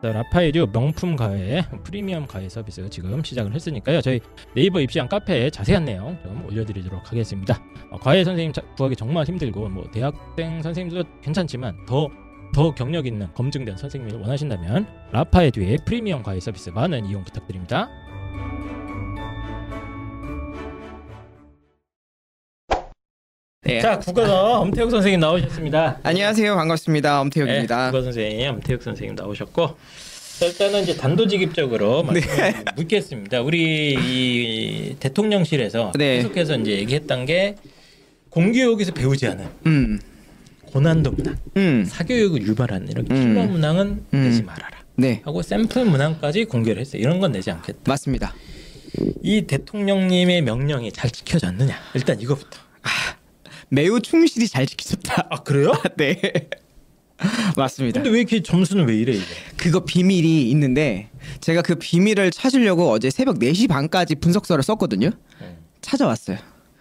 자, 라파에듀 명품 과외 프리미엄 과외 서비스 지금 시작을 했으니까요. 저희 네이버 입시한 카페에 자세한 내용 좀 올려드리도록 하겠습니다. 어, 과외 선생님 자- 구하기 정말 힘들고 뭐 대학생 선생님도 괜찮지만 더 더 경력 있는 검증된 선생님을 원하신다면 라파에듀의 프리미엄 과외 서비스 많은 이용 부탁드립니다. 네. 자 국어서 엄태욱 선생님 나오셨습니다. 안녕하세요. 반갑습니다. 네, 엄태욱입니다. 국어 선생님 엄태욱 선생님 나오셨고 자, 일단은 이제 단도직입적으로 네. 묻겠습니다. 우리 이 대통령실에서 네. 계속해서 이제 얘기했던 게 공교육에서 배우지 않은 음. 고난도 문항, 음. 사교육을 유발하는 이런 음. 킬러 문항은 음. 내지 말아라. 네. 하고 샘플 문항까지 공개를 했어요. 이런 건 내지 않겠다. 맞습니다. 이 대통령님의 명령이 잘 지켜졌느냐? 일단 이거부터. 매우 충실히 잘 지키셨다. 아 그래요? 네. 맞습니다. 근데 왜 이렇게 점수는 왜 이래 이게? 그거 비밀이 있는데 제가 그 비밀을 찾으려고 어제 새벽 4시 반까지 분석서를 썼거든요. 음. 찾아왔어요.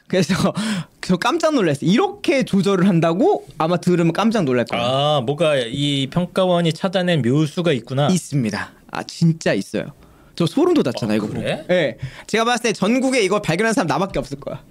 그래서 저 깜짝 놀랐어요. 이렇게 조절을 한다고 아마 들으면 깜짝 놀랄 거예요. 아 뭐가 이 평가원이 찾아낸 묘수가 있구나. 있습니다. 아 진짜 있어요. 저 소름 돋았잖아 어, 이거 그래? 보고. 예. 제가 봤을 때 전국에 이거 발견한 사람 나밖에 없을 거야.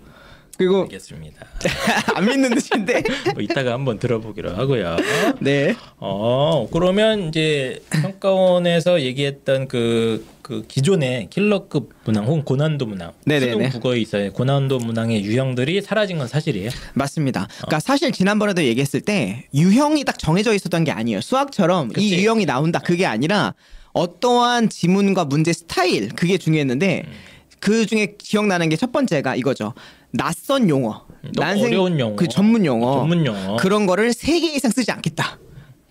그리고 알겠습니다. 안 믿는 듯인데. 뭐 이따가 한번 들어보기로 하고요. 네. 어 그러면 이제 평가원에서 얘기했던 그, 그 기존의 킬러급 문항 혹은 고난도 문항, 네네네. 수능 국어에 있어요. 고난도 문항의 유형들이 사라진 건 사실이에요. 맞습니다. 그러니까 사실 지난번에도 얘기했을 때 유형이 딱 정해져 있었던 게 아니에요. 수학처럼 그치. 이 유형이 나온다 그게 아니라 어떠한 지문과 문제 스타일 그게 중요했는데 음. 그 중에 기억나는 게 첫 번째가 이거죠. 낯선 용어, 너무 어려운 용어. 그 전문 용어, 전문 용어. 그런 거를 세 개 이상 쓰지 않겠다.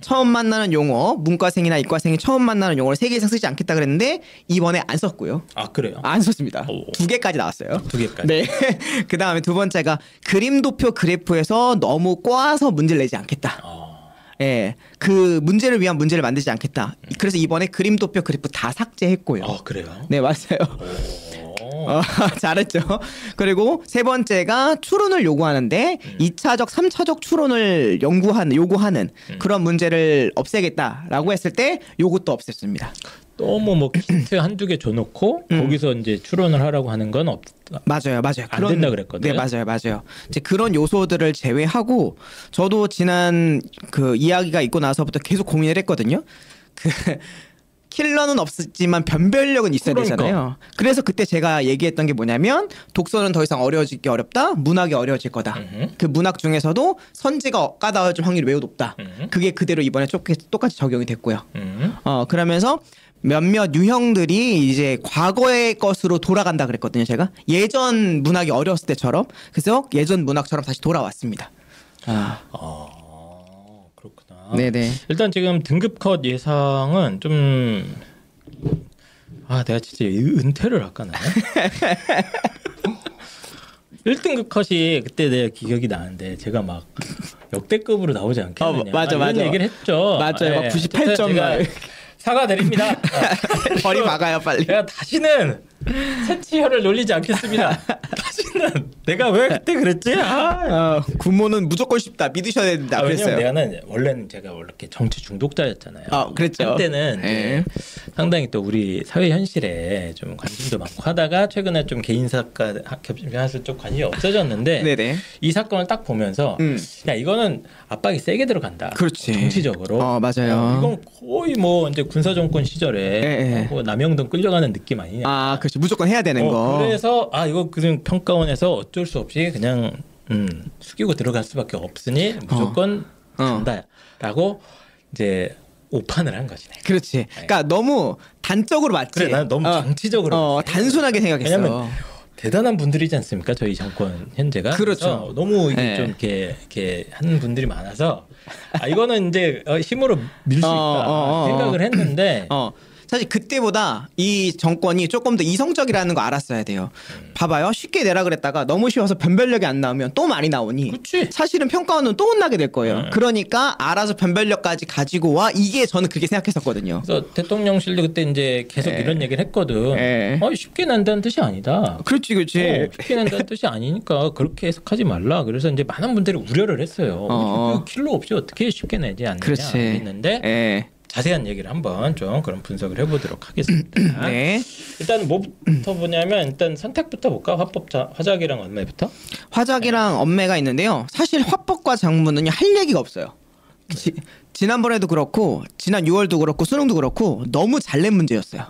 처음 만나는 용어, 문과생이나 이과생이 처음 만나는 용어를 세 개 이상 쓰지 않겠다 그랬는데 이번에 안 썼고요. 아 그래요? 안 썼습니다. 오. 두 개까지 나왔어요. 두 개까지. 네. 그 다음에 두 번째가 그림 도표 그래프에서 너무 꼬아서 문제를 내지 않겠다. 어, 예. 그 문제를 위한 문제를 만들지 않겠다. 그래서 이번에 그림 도표 그래프 다 삭제했고요. 아 그래요? 네, 맞아요. 오. 어, 잘했죠. 그리고 세 번째가 추론을 요구하는데 음. 이차적삼차적 추론을 연구하는 요구하는 음. 그런 문제를 없애겠다라고 했을 때 요것도 없앴습니다. 너무 뭐 키트 한두 개 줘놓고 음. 거기서 이제 추론을 하라고 하는 건 없. 맞아요, 맞아요. 안 된다 그랬거든요. 네, 맞아요, 맞아요. 이제 그런 요소들을 제외하고 저도 지난 그 이야기가 있고 나서부터 계속 고민을 했거든요. 그 킬러는 없었지만 변별력은 있어야 그러니까. 되잖아요. 그래서 그때 제가 얘기했던 게 뭐냐면 독서는 더 이상 어려워지기 어렵다. 문학이 어려워질 거다. 음흠. 그 문학 중에서도 선지가 까다로워질 확률이 매우 높다. 음. 그게 그대로 이번에 똑같이- 적용이 됐고요. 음. 어 그러면서 몇몇 유형들이 이제 과거의 것으로 돌아간다 그랬거든요 제가 예전 문학이 어려웠을 때처럼 그래서 예전 문학처럼 다시 돌아왔습니다 아아 그렇구나. 네네 일단 지금 등급 컷 예상은 좀. 아, 내가 진짜 이 은퇴를 할까 나. 1등급 컷이 그때 내 기억이 나는데 제가 막 역대급으로 나오지 않겠느냐 어, 맞아, 이런 맞아. 얘기를 했죠. 맞아요. 막 예, 98점 제가 막. 사과드립니다. 아, 벌이 막아요 빨리. 내가 다시는 새치혈을 놀리지 않겠습니다. 다시는 내가 왜 그때 그랬지? 아, 어, 군모는 무조건 쉽다 믿으셔야 된다 아, 그랬어요. 내가는 원래는 제가 원래 이렇게 정치 중독자였잖아요. 아, 그랬죠. 한때는 예. 이제 상당히 또 우리 사회 현실에 좀 관심도 많고 하다가 최근에 좀 개인 사과 겹치면서 좀 관심이 없어졌는데 네네. 이 사건을 딱 보면서 음. 야 이거는 압박이 세게 들어간다. 그렇지. 정치적으로. 어, 맞아요. 어, 이건 거의 뭐 이제 군사 정권 시절에 예, 예. 뭐 남영동 끌려가는 느낌 아니냐. 아 그렇 지 무조건 해야 되는 어, 거. 그래서 아 이거 그냥 평가원에서 어쩔 수 없이 그냥 음, 숙이고 들어갈 수밖에 없으니 무조건 어. 간다라고 이제 오판을 한 거지. 그렇지. 그러니까 너무 단적으로 맞지. 그래 나는 너무 어, 정치적으로 어, 단순하게 생각했어. 왜냐면 대단한 분들이지 않습니까? 저희 정권 현재가 그렇죠. 너무 이게 네. 좀 이렇게 이렇게 하는 분들이 많아서 아 이거는 이제 어, 힘으로 밀 수 있다 어, 어, 어, 생각을 했는데 어. 사실 그때보다 이 정권이 조금 더 이성적이라는 거 알았어야 돼요. 음. 봐봐요. 쉽게 내라 그랬다가 너무 쉬워서 변별력이 안 나오면 또 많이 나오니 그렇지. 사실은 평가원은 또 혼나게 될 거예요. 음. 그러니까 알아서 변별력까지 가지고 와 이게 저는 그렇게 생각했었거든요. 그래서 대통령실도 그때 이제 계속 예. 이런 얘기를 했거든. 예. 어, 쉽게 난다는 뜻이 아니다. 그렇지, 그렇지. 어, 쉽게 난다는 뜻이 아니니까 그렇게 해석하지 말라. 그래서 이제 많은 분들이 우려를 했어요. 어. 어. 킬로 없이 어떻게 쉽게 내지 않느냐 그렇지. 했는데 예. 자세한 얘기를 한번 좀 그런 분석을 해보도록 하겠습니다. 네. 일단 뭐부터 보냐면 일단 선택부터 볼까? 화법 자 화작이랑 언매부터. 화작이랑 엄매가 있는데요. 사실 화법과 장문은 할 얘기가 없어요. 지, 지난번에도 그렇고 지난 6월도 그렇고 수능도 그렇고 너무 잘 낸 문제였어요.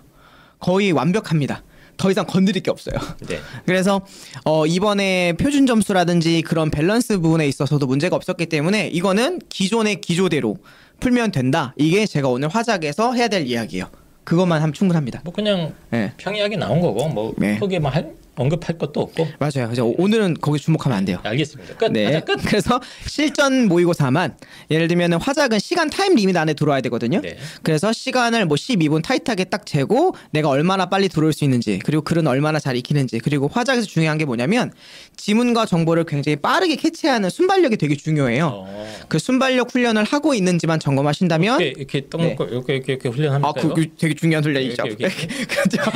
거의 완벽합니다. 더 이상 건드릴 게 없어요. 네. 그래서 어, 이번에 표준 점수라든지 그런 밸런스 부분에 있어서도 문제가 없었기 때문에 이거는 기존의 기조대로 풀면 된다. 이게 제가 오늘 화작에서 해야 될 이야기예요. 그것만 하면 충분합니다. 뭐 그냥 네. 평이하게 나온 거고 뭐 네. 크게 뭐 할, 언급할 것도 없고. 맞아요. 그래서 오늘은 거기 주목하면 안 돼요. 알겠습니다. 끝. 네. 화작 끝. 그래서 실전 모의고사만 예를 들면 화작은 시간 time limit 안에 들어와야 되거든요. 네. 그래서 시간을 뭐 12분 타이트하게 딱 재고 내가 얼마나 빨리 들어올 수 있는지 그리고 글은 얼마나 잘 읽히는지 그리고 화작에서 중요한 게 뭐냐면 지문과 정보를 굉장히 빠르게 캐치하는 순발력이 되게 중요해요. 어. 그 순발력 훈련을 하고 있는지만 점검하신다면 이렇게 이렇게 떡 네. 먹고 이렇게 이렇게 이렇게 훈련합니까? 아, 그, 그 되게 중요한 훈련이죠. 이렇게, 이렇게, 그렇죠.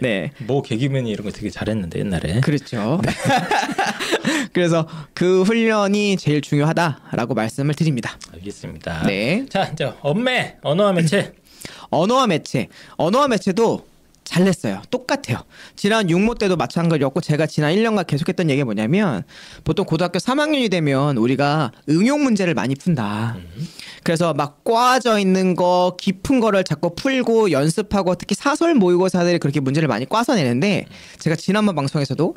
네. 뭐 개기맨이 이런 거 되게 잘했는데 옛날에. 그렇죠. 그래서 그 훈련이 제일 중요하다라고 말씀을 드립니다. 알겠습니다. 네. 자, 이제 엄매 언어와 매체. 언어와 매체. 언어와 매체도 잘 냈어요. 똑같아요. 지난 6모 때도 마찬가지였고 제가 지난 1년간 계속했던 얘기가 뭐냐면 보통 고등학교 3학년이 되면 우리가 응용 문제를 많이 푼다. 그래서 막 꽈져 있는 거 깊은 거를 자꾸 풀고 연습하고 특히 사설 모의고사들이 그렇게 문제를 많이 꽈서 내는데 제가 지난번 방송에서도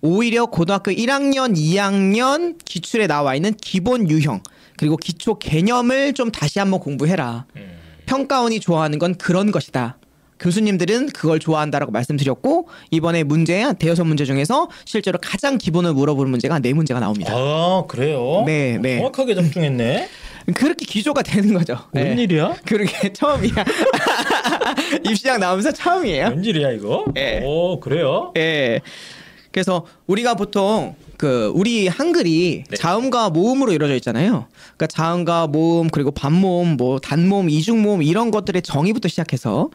오히려 고등학교 1학년, 2학년 기출에 나와 있는 기본 유형 그리고 기초 개념을 좀 다시 한번 공부해라. 음. 평가원이 좋아하는 건 그런 것이다. 교수님들은 그걸 좋아한다라고 말씀드렸고 이번에 문제 한 대여섯 문제 중에서 실제로 가장 기본을 물어보는 문제가 한네 문제가 나옵니다. 아, 그래요? 네, 네. 정확하게 접종했네. 그렇게 기조가 되는 거죠. 네. 웬일이야? 그러게 처음이야. 입시장 나오면서 처음이에요. 웬일이야 이거? 예. 오, 그래요? 예. 그래서 우리가 보통 그 우리 한글이 네. 자음과 모음으로 이루어져 있잖아요. 그러니까 자음과 모음 그리고 반모음, 뭐 단모음, 이중모음 이런 것들의 정의부터 시작해서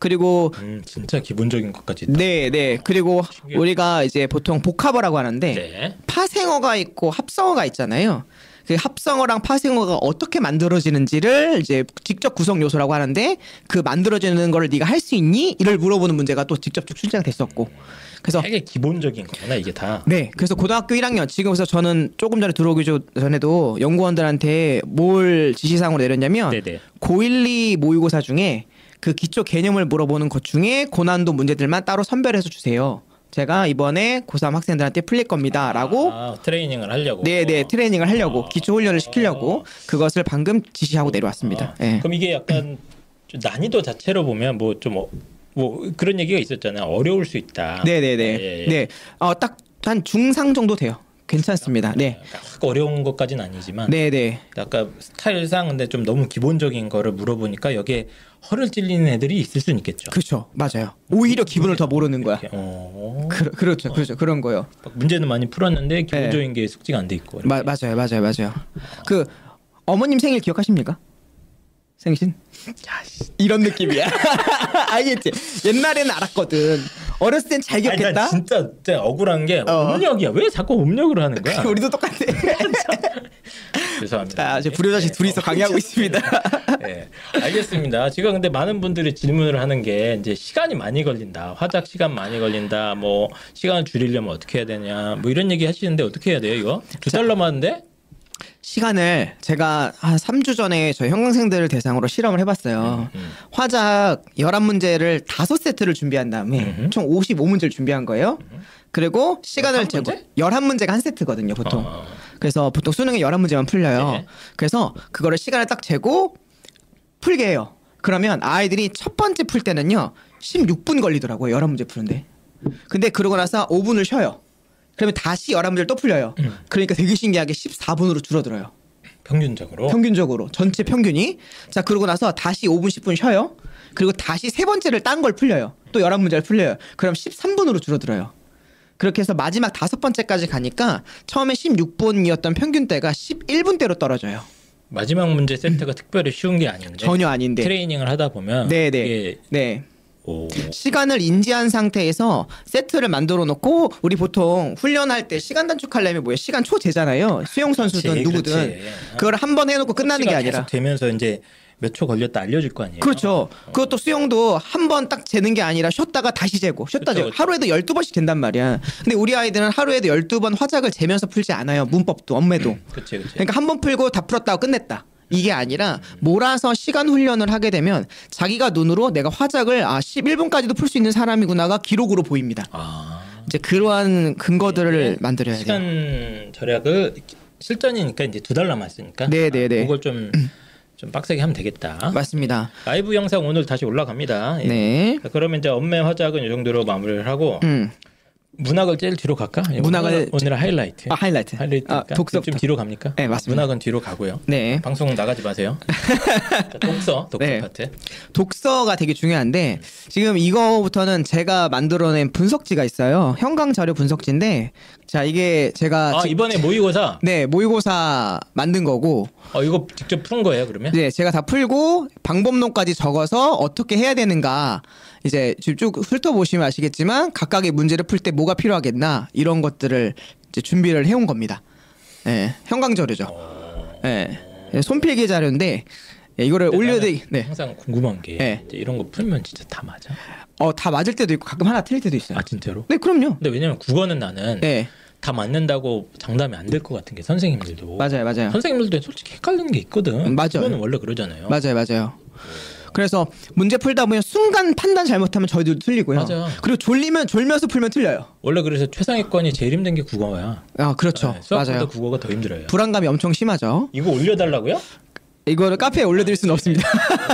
그리고 음, 진짜 기본적인 것까지 있다. 네, 네. 그리고 신기하다. 우리가 이제 보통 복합어라고 하는데 네. 파생어가 있고 합성어가 있잖아요. 그 합성어랑 파생어가 어떻게 만들어지는지를 이제 직접 구성 요소라고 하는데 그 만들어지는 거를 네가 할 수 있니? 이를 물어보는 문제가 또 직접 출제가 됐었고. 그래서 되게 기본적인 거구나 이게 다. 네, 그래서 고등학교 1학년 지금 그래서 저는 조금 전에 들어오기 조- 전에도 연구원들한테 뭘 지시사항으로 내렸냐면 네네. 고1, 2 모의고사 중에 그 기초 개념을 물어보는 것 중에 고난도 문제들만 따로 선별해서 주세요. 제가 이번에 고3 학생들한테 풀릴 겁니다 라고 아, 트레이닝을 하려고. 네, 네, 트레이닝을 하려고 아. 기초 훈련을 시키려고 그것을 방금 지시하고 내려왔습니다. 아, 예. 그럼 이게 약간 좀 난이도 자체로 보면 뭐좀뭐 그런 얘기가 있었잖아요. 어려울 수 있다. 네, 네, 예, 네. 예. 네. 어, 딱 한 중상 정도 돼요. 괜찮습니다. 네. 그러니까 확 어려운 것까지는 아니지만 네, 네. 아까 스타일상 근데 좀 너무 기본적인 거를 물어보니까 여기에 허를 찔리는 애들이 있을 수는 있겠죠. 그렇죠. 맞아요. 오히려 기분을 더 모르는 거야. 어, 그, 그렇죠. 그렇죠. 그런 거요. 막 문제는 많이 풀었는데 기본적인 게 숙지가 안 돼 있고. 마, 맞아요. 맞아요. 맞아요. 그 어머님 생일 기억하십니까? 생신? 이런 느낌이야. 알겠지? 옛날에는 알았거든. 어렸을 땐 잘 아니, 기억했다. 난 진짜, 진짜 억울한 게 어. 음력이야. 왜 자꾸 음력으로 하는 거야? 우리도 똑같아. 죄송합니다. 자, 이제 불효자식 네, 둘이서 어, 강의하고 있습니다. 네, 알겠습니다. 지금 근데 많은 분들이 질문을 하는 게 이제 시간이 많이 걸린다. 화작 시간 많이 걸린다. 뭐 시간을 줄이려면 어떻게 해야 되냐. 뭐 이런 얘기 하시는데 어떻게 해야 돼요, 이거? 두달 남았는데? 시간을 제가 한 3주 전에 저희 형광생들을 대상으로 실험을 해봤어요. 음. 화작 11문제를 5세트를 준비한 다음에 음흠. 총 55문제를 준비한 거예요. 그리고 시간을 11 재고 문제? 11문제가 한 세트거든요, 보통. 어. 그래서 보통 수능에 11문제만 풀려요. 네. 그래서 그거를 시간을 딱 재고 풀게 해요. 그러면 아이들이 첫 번째 풀 때는요. 16분 걸리더라고요. 11문제 푸는데. 근데 그러고 나서 5분을 쉬어요. 그러면 다시 11문제를 또 풀려요. 음. 그러니까 되게 신기하게 14분으로 줄어들어요. 평균적으로. 평균적으로. 전체 평균이. 자 그러고 나서 다시 5분 10분 쉬어요. 그리고 다시 세 번째를 딴 걸 풀려요. 또 11문제를 풀려요. 그럼 13분으로 줄어들어요. 그렇게 해서 마지막 다섯 번째까지 가니까 처음에 16분이었던 평균대가 11분대로 떨어져요. 마지막 문제 세트가 특별히 쉬운 게 아닌데? 전혀 아닌데. 트레이닝을 하다 보면 네네. 이게 네 오. 시간을 인지한 상태에서 세트를 만들어 놓고 우리 보통 훈련할 때 시간 단축하려면 뭐야 시간 초재잖아요 수영 선수든 그치, 누구든 그치. 그걸 한 번 해놓고 끝나는 게 아니라 계속 되면서 이제 몇초 걸렸다 알려줄 거 아니에요. 그렇죠. 그것도 수영도 한 번 딱 재는 게 아니라 쉬었다가 다시 재고 쉬었다 그쵸, 재고. 하루에도 12번씩 된단 말이야. 근데 우리 아이들은 하루에도 12번 화작을 재면서 풀지 않아요. 문법도 엄매도. 그렇지, 그렇지. 그러니까 한 번 풀고 다 풀었다고 끝냈다. 이게 아니라 몰아서 시간 훈련을 하게 되면 자기가 눈으로 내가 화작을 아 11분까지도 풀 수 있는 사람이구나가 기록으로 보입니다. 아, 이제 그러한 근거들을 네. 만들어야 돼요. 시간 절약을 실전이니까 이제 두 달 남았으니까. 네, 네, 네. 그걸 좀, 좀 빡세게 하면 되겠다. 맞습니다. 라이브 영상 오늘 다시 올라갑니다. 예. 네. 자, 그러면 이제 언매 화작은 이 정도로 마무리를 하고 음. 문학을 제일 뒤로 갈까? 예, 문학을 오늘, 오늘의 하이라이트. 아 하이라이트. 하이라이트니까 아, 독서부터. 좀 뒤로 갑니까? 네, 맞습니다. 문학은 뒤로 가고요. 네. 방송 나가지 마세요. 자, 독서, 독서 네. 파트. 독서가 되게 중요한데 지금 이거부터는 제가 만들어낸 분석지가 있어요. 형광 자료 분석지인데 자 이게 제가 아 지- 이번에 모의고사. 네 모의고사 만든 거고 어 이거 직접 푼 거예요 그러면? 네 제가 다 풀고 방법론까지 적어서 어떻게 해야 되는가 이제 지금 쭉 훑어보시면 아시겠지만 각각의 문제를 풀 때 뭐가 필요하겠나 이런 것들을 이제 준비를 해온 겁니다. 네, 형광 자료죠. 네, 손필기 자료인데 네, 이거를 올려드리 나는 네. 항상 궁금한 게 네. 이런 거 풀면 진짜 다 맞아? 어, 다 맞을 때도 있고 가끔 하나 틀릴 때도 있어요. 아 진짜로? 네, 그럼요. 근데 왜냐면 국어는 나는 네, 다 맞는다고 장담이 안 될 것 같은 게 선생님들도 맞아요, 맞아요. 선생님들도 솔직히 헷갈리는 게 있거든. 음, 맞아요. 국어는 원래 그러잖아요. 맞아요, 맞아요. 그래서 문제 풀다 보면 순간 판단 잘못하면 저희도 틀리고요. 맞아. 그리고 졸리면 졸면서 풀면 틀려요. 원래 그래서 최상위권이 제일 힘든 게 국어야. 아, 그렇죠. 네, 수학보다 맞아요. 국어가 더 힘들어요. 불안감이 엄청 심하죠. 이거 올려달라고요? 이거를 카페에 올려드릴 수는 없습니다.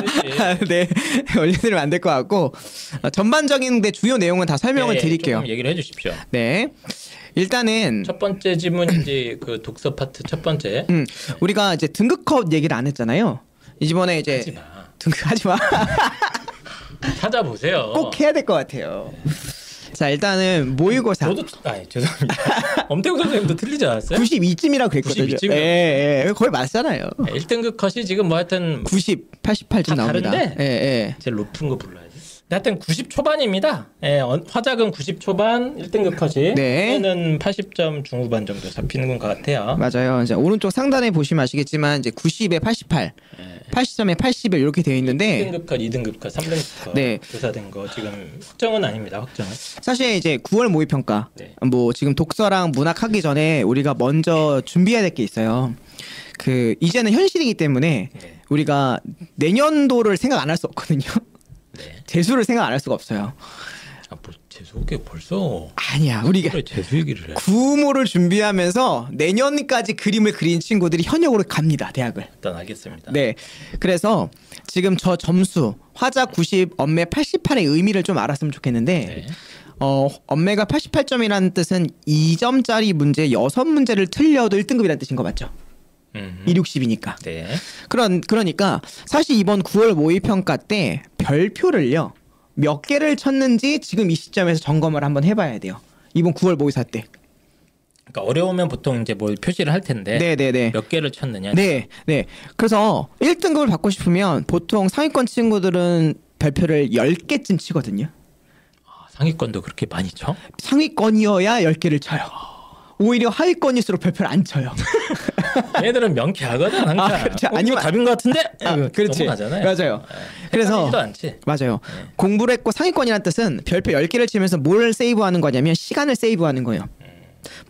네, 올려드리면 안 될 것 같고 어, 전반적인 데 주요 내용은 다 설명을 예, 드릴게요. 얘기를 해주십시오. 네, 일단은 첫 번째 질문인지 그 독서 파트 첫 번째. 음, 우리가 이제 등급컷 얘기를 안 했잖아요. 이번에 이제 하지 마. 등급하지 마. 찾아보세요. 꼭 해야 될 것 같아요. 자, 일단은 모의고사. 저도 아 죄송합니다. 엄태웅 선생님도 틀리지 않았어요? 92쯤이라고 그랬거든요. 92 쯤이요? 예, 예. 거의 맞잖아요. 1등급 컷이 지금 뭐 하여튼 90, 88쯤 다 나옵니다. 다른데? 예, 예. 제일 높은 거 불러야지. 하여튼 90 초반입니다. 예, 어, 화작은 90 초반 1등급 컷이 네. 는 80점 중후반 정도 잡히는 것 같아요. 맞아요. 이제 오른쪽 상단에 보시면 아시겠지만 이제 90에 88, 80점에 80을 이렇게 되어 있는데 1등급 컷, 2등급 컷, 3등급 컷 네. 조사된 거 지금 확정은 아닙니다. 확정은. 사실 이제 9월 모의 평가 네. 뭐 지금 독서랑 문학 하기 전에 우리가 먼저 준비해야 될 게 있어요. 그 이제는 현실이기 때문에 네. 우리가 내년도를 생각 안 할 수 없거든요. 네. 재수를 생각 안 할 수가 없어요. 아, 뭐 재수게 벌써 아니야. 우리가 재수 얘기를 해. 구모를 준비하면서 내년까지 그림을 그린 친구들이 현역으로 갑니다. 대학을. 일단 알겠습니다. 네. 그래서 지금 저 점수 화자 90, 엄매 88의 의미를 좀 알았으면 좋겠는데 네. 어, 엄매가 88점이라는 뜻은 2점짜리 문제 6문제를 틀려도 1등급이라는 뜻인 거 맞죠? 음. 2, 60이니까. 네. 그런 그러니까 사실 이번 9월 모의 평가 때 별표를요. 몇 개를 쳤는지 지금 이 시점에서 점검을 한번 해 봐야 돼요. 이번 9월 모의사 때. 그러니까 어려우면 보통 이제 뭘 표시를 할 텐데 네, 네, 네. 몇 개를 쳤느냐. 네, 네. 그래서 1등급을 받고 싶으면 보통 상위권 친구들은 별표를 10개쯤 치거든요. 아, 상위권도 그렇게 많이 쳐? 상위권이어야 10개를 쳐요. 오히려 하위권일수록 별표를 안 쳐요. 얘들은 명쾌하거든 항상. 아, 그렇죠. 어, 아니면- 답인 것 같은데. 아, 이거 그렇지. 넘어가잖아요. 맞아요. 그래서 도 않지. 맞아요. 공부를 했고 상위권이라는 뜻은 별표 10개를 치면서 뭘 세이브하는 거냐면 시간을 세이브하는 거예요.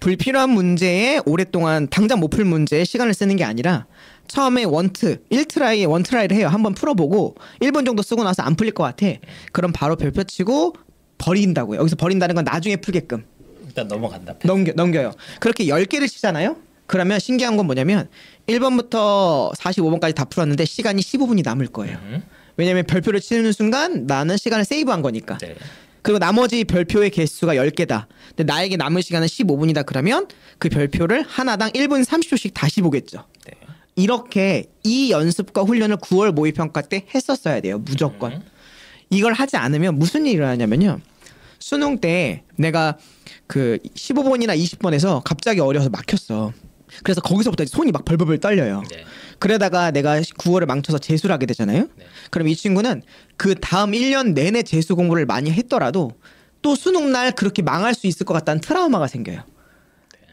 불필요한 문제에 오랫동안 당장 못 풀 문제에 시간을 쓰는 게 아니라 처음에 원트 1 try one try를 해요. 한번 풀어보고 1분 정도 쓰고 나서 안 풀릴 것 같아. 그럼 바로 별표 치고 버린다고요. 여기서 버린다는 건 나중에 풀게끔 일단 넘어간다. 넘겨 넘겨요. 그렇게 10개를 치잖아요. 그러면 신기한 건 뭐냐면 1번부터 45번까지 다 풀었는데 시간이 15분이 남을 거예요. 음. 왜냐면 별표를 치는 순간 나는 시간을 세이브한 거니까. 네. 그리고 나머지 별표의 개수가 10개다. 근데 나에게 남은 시간은 15분이다. 그러면 그 별표를 하나당 1분 30초씩 다시 보겠죠. 네. 이렇게 이 연습과 훈련을 9월 모의 평가 때 했었어야 돼요. 무조건. 음. 이걸 하지 않으면 무슨 일이 일어나냐면요. 수능 때 내가 그 15번이나 20번에서 갑자기 어려서 막혔어. 그래서 거기서부터 손이 막 벌벌벌 떨려요. 네. 그러다가 내가 9월에 망쳐서 재수를 하게 되잖아요. 네. 그럼 이 친구는 그 다음 1년 내내 재수 공부를 많이 했더라도 또 수능 날 그렇게 망할 수 있을 것 같다는 트라우마가 생겨요.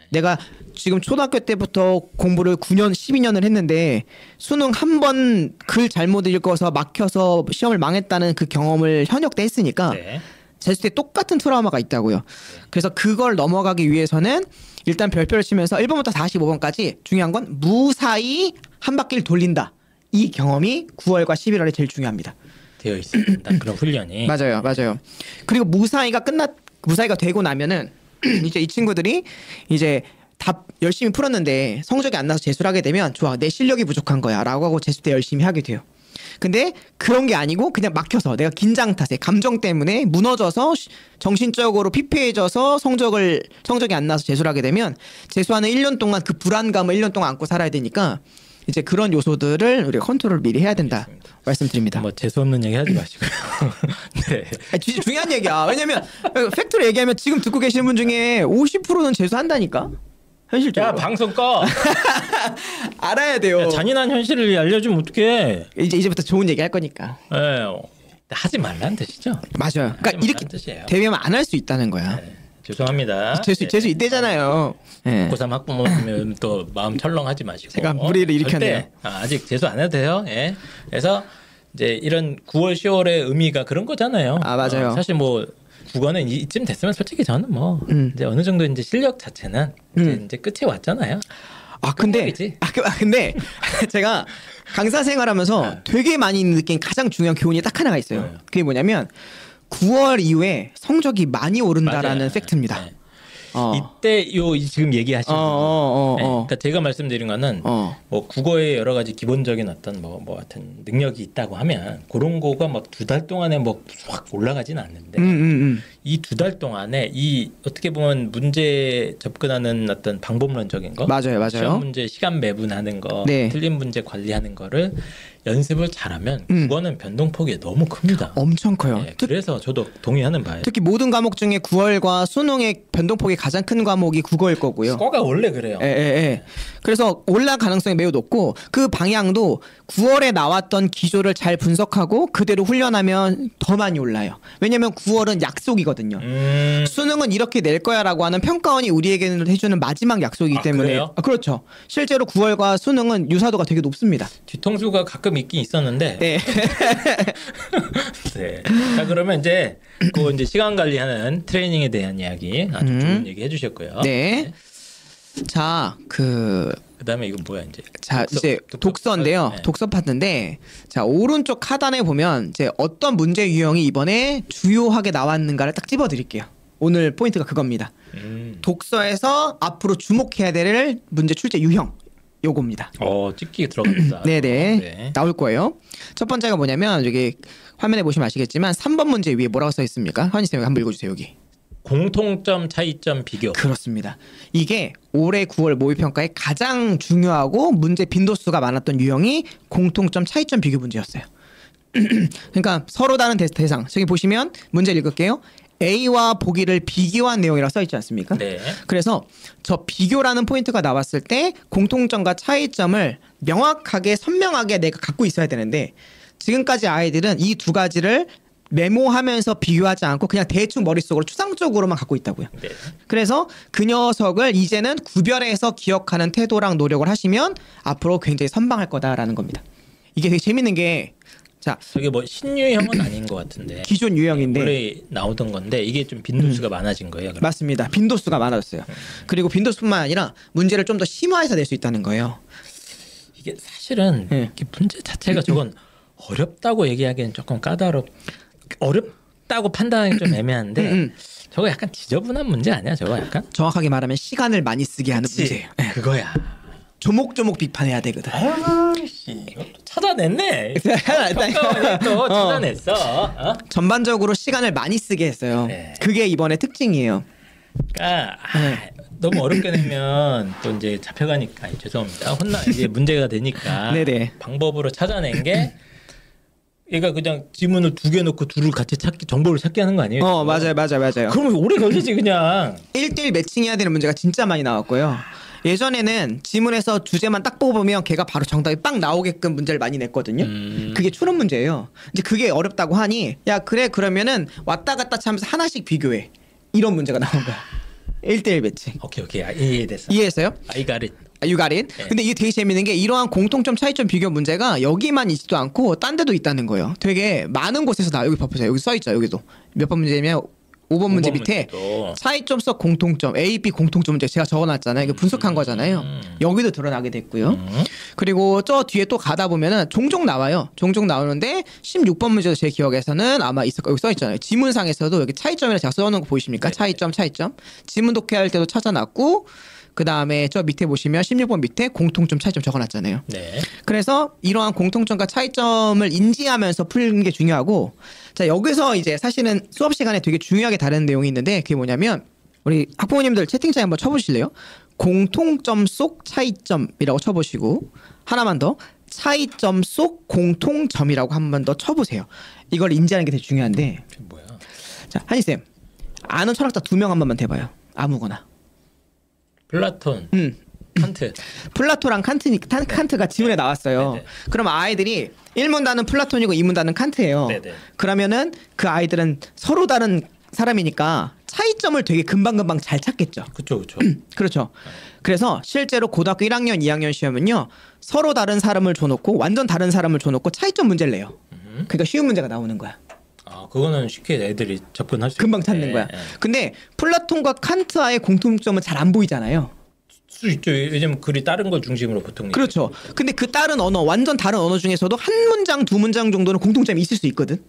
내가 지금 초등학교 때부터 공부를 9년, 12년을 했는데 수능 한 번 글 잘못 읽어서 막혀서 시험을 망했다는 그 경험을 현역 때 했으니까 네. 재수 때 똑같은 트라우마가 있다고요. 그래서 그걸 넘어가기 위해서는 일단 별표를 치면서 1번부터 45번까지 중요한 건 무사히 한 바퀴를 돌린다. 이 경험이 9월과 11월에 제일 중요합니다. 되어 있습니다. 그런 훈련이. 맞아요, 맞아요. 그리고 무사히가 끝났 무사히가 되고 나면은 이제 이 친구들이 이제 답 열심히 풀었는데 성적이 안 나서 재수를 하게 되면 좋아 내 실력이 부족한 거야라고 하고 재수 때 열심히 하게 돼요. 근데 그런 게 아니고 그냥 막혀서 내가 긴장 탓에 감정 때문에 무너져서 시- 정신적으로 피폐해져서 성적을 성적이 안 나서 재수를 하게 되면 재수하는 1년 동안 그 불안감을 1년 동안 안고 살아야 되니까 이제 그런 요소들을 우리가 컨트롤을 미리 해야 된다 말씀드립니다. 뭐 재수 없는 얘기 하지 마시고요. 네. 아니, 중요한 얘기야. 왜냐면 팩트로 얘기하면 지금 듣고 계시는 분 중에 50%는 재수한다니까. 현실적으로. 야 방송 꺼. 알아야 돼요. 야, 잔인한 현실을 알려주면 어떡해. 이제 이제부터 좋은 얘기 할 거니까. 예. 어. 하지 말라는 뜻이죠. 맞아요. 그러니까 이렇게. 대비하면 안 할 수 있다는 거야. 네. 죄송합니다. 재수 네. 재수 이때잖아요. 예. 고3 학부모면 또 마음 철렁하지 마시고 제가 무리를 일으켰네요. 아, 아직 재수 안 해도 돼요. 예. 그래서 이제 이런 9월 10월의 의미가 그런 거잖아요. 아, 맞아요. 어, 사실 뭐 국어는 이- 이쯤 됐으면 솔직히 저는 뭐 음. 이제 어느 정도 이제 실력 자체는 이제, 음. 이제 끝이 왔잖아요. 아 근데. 아, 그- 아, 근데 제가 강사 생활하면서 되게 많이 느낀 가장 중요한 교훈이 딱 하나가 있어요. 네. 그게 뭐냐면 9월 이후에 성적이 많이 오른다라는 맞아요. 팩트입니다. 네. 어. 이때 요 이- 지금 얘기하신 어, 어, 어, 네. 어. 그러니까 제가 말씀드린 거는 어. 뭐 국어에 여러 가지 기본적인 어떤 뭐뭐 같은 능력이 있다고 하면 그런 거가 막 두 달 동안에 뭐 확 올라가지는 않는데 음, 음, 음. 이두 달 동안에 이 어떻게 보면 문제 접근하는 어떤 방법론적인 거 맞아요, 맞아요. 시험 문제 시간 매분하는 거 네. 틀린 문제 관리하는 거를 연습을 잘하면 음. 국어는 변동폭이 너무 큽니다. 엄청 커요. 네, 특, 그래서 저도 동의하는 바예요. 특히 모든 과목 중에 9월과 수능의 변동폭이 가장 큰 과목이 국어일 거고요. 국어가 원래 그래요. 예, 예, 예. 그래서 올라갈 가능성이 매우 높고 그 방향도 9월에 나왔던 기조를 잘 분석하고 그대로 훈련하면 더 많이 올라요. 왜냐면 9월은 약속이거든요. 음, 수능은 이렇게 낼 거야라고 하는 평가원이 우리에게는 해주는 마지막 약속이기 아, 때문에? 아, 그렇죠. 실제로 9월과 수능은 유사도가 되게 높습니다. 뒤통수가 가끔 있긴 있었는데 네. 네. 자 그러면 이제 그 이제 시간 관리하는 트레이닝에 대한 이야기 아주 음. 좋은 얘기 해주셨고요. 네. 자, 그 그다음에 이건 뭐야 이제? 자 독서- 이제 독서- 독서 인데요. 네. 독서 파트인데 자 오른쪽 하단에 보면 이제 어떤 문제 유형이 이번에 주요하게 나왔는가를 딱 찝어드릴게요. 오늘 포인트가 그겁니다. 음. 독서에서 앞으로 주목해야 될 문제 출제 유형 요겁니다. 어 찍기 들어갑니다. 네네 네. 나올 거예요. 첫 번째가 뭐냐면 여기 화면에 보시면 아시겠지만 3번 문제 위에 뭐라고 써 있습니까? 환희 쌤 한번 읽어주세요 여기. 공통점 차이점 비교. 그렇습니다. 이게 올해 9월 모의평가에 가장 중요하고 문제 빈도수가 많았던 유형이 공통점 차이점 비교 문제였어요. 그러니까 서로 다른 대- 대상. 저기 보시면 문제 읽을게요. A와 보기를 비교한 내용이라 써 있지 않습니까? 네. 그래서 저 비교라는 포인트가 나왔을 때 공통점과 차이점을 명확하게 선명하게 내가 갖고 있어야 되는데 지금까지 아이들은 이 두 가지를 메모하면서 비교하지 않고 그냥 대충 머릿속으로 추상적으로만 갖고 있다고요. 네. 그래서 그 녀석을 이제는 구별해서 기억하는 태도랑 노력을 하시면 앞으로 굉장히 선방할 거다라는 겁니다. 이게 되게 재밌는 게 자, 저게 뭐 신유형은 아닌 것 같은데. 기존 유형인데 원래 나오던 건데 이게 좀 빈도수가 많아진 거예요. 그럼. 맞습니다. 빈도수가 많아졌어요. 그리고 빈도수뿐만 아니라 문제를 좀 더 심화해서 낼 수 있다는 거예요. 이게 사실은 네. 이게 문제 자체가 저건 어렵다고 얘기하기엔 조금 까다롭 어렵다고 판단하기 좀 애매한데 음, 음. 저거 약간 지저분한 문제 아니야? 저거 약간 정확하게 말하면 시간을 많이 쓰게 하는 문제예요. 네. 그거야. 조목조목 비판해야 되거든. 이것도 찾아냈네. 평가원이 또 어. 찾아냈어. 어? 전반적으로 시간을 많이 쓰게 했어요. 네. 그게 이번에 특징이에요. 그러니까 아, 너무 어렵게 내면 또 이제 잡혀가니까 아니, 죄송합니다. 혼나 이제 문제가 되니까 네네. 방법으로 찾아낸 게 얘가 그냥 지문을 두개 놓고 둘을 같이 찾기 정보를 찾기 하는 거 아니에요? 어 맞아요 맞아요 맞아요. 그러면 오래 걸리지 그냥. 1대1 매칭해야 되는 문제가 진짜 많이 나왔고요. 예전에는 지문에서 주제만 딱 뽑으면 걔가 바로 정답이 빵 나오게끔 문제를 많이 냈거든요. 음. 그게 추론 문제예요. 이제 그게 어렵다고 하니 야 그래 그러면은 왔다 갔다 하면서 하나씩 비교해. 이런 문제가 나온 거야. 1대1 매칭. 오케이 오케이 아, 이해됐어. 이해했어요? I got it. 아, 유가린. 네. 근데 이게 되게 재밌는 게 이러한 공통점 차이점 비교 문제가 여기만 있지도 않고 딴 데도 있다는 거예요. 되게 많은 곳에서 나 여기 봐보세요. 여기 써 있죠. 여기도 몇 번 문제냐면 5번 문제 오번 밑에 문제도. 차이점 속 공통점 A, B 공통점 문제 제가 적어놨잖아요. 이거 분석한 거잖아요. 여기도 드러나게 됐고요. 음. 그리고 저 뒤에 또 가다 보면은 종종 나와요. 종종 나오는데 16번 문제도 제 기억에서는 아마 있을 거 여기 써 있잖아요. 지문상에서도 여기 차이점이라 제가 써놓은 거 보이십니까? 네. 차이점, 차이점. 지문 독해할 때도 찾아놨고 그 다음에 저 밑에 보시면 16번 밑에 공통점, 차이점 적어놨잖아요. 네. 그래서 이러한 공통점과 차이점을 인지하면서 풀는 게 중요하고 자 여기서 이제 사실은 수업 시간에 되게 중요하게 다른 내용이 있는데 그게 뭐냐면 우리 학부모님들 채팅창에 한번 쳐보실래요? 공통점 속 차이점이라고 쳐보시고 하나만 더 차이점 속 공통점이라고 한 번 더 쳐보세요. 이걸 인지하는 게 되게 중요한데 저 뭐야? 자 한희 쌤 아는 철학자 두 명 한 번만 대봐요. 아무거나. 플라톤, 음. 칸트. 플라톤이랑 칸트, 칸, 칸트가 지문에 나왔어요. 네네. 그럼 아이들이 1문단은 플라톤이고 2문단은 칸트예요. 네네. 그러면은 그 아이들은 서로 다른 사람이니까 차이점을 되게 금방금방 잘 찾겠죠. 그쵸 그쵸. 그렇죠. 그래서 실제로 고등학교 1학년, 2학년 시험은요. 서로 다른 사람을 줘 놓고 완전 다른 사람을 줘 놓고 차이점 문제를 내요. 음. 그러니까 쉬운 문제가 나오는 거야. 아 그거는 쉽게 애들이 접근할 수 금방 있- 찾는 네, 거야. 네. 근데 플라톤과 칸트와의 공통점은 잘 안 보이잖아요. 수 있죠. 요즘 글이 다른 걸 중심으로 보통 그렇죠. 근데 그 다른 언어, 완전 다른 언어 중에서도 한 문장, 두 문장 정도는 공통점이 있을 수 있거든.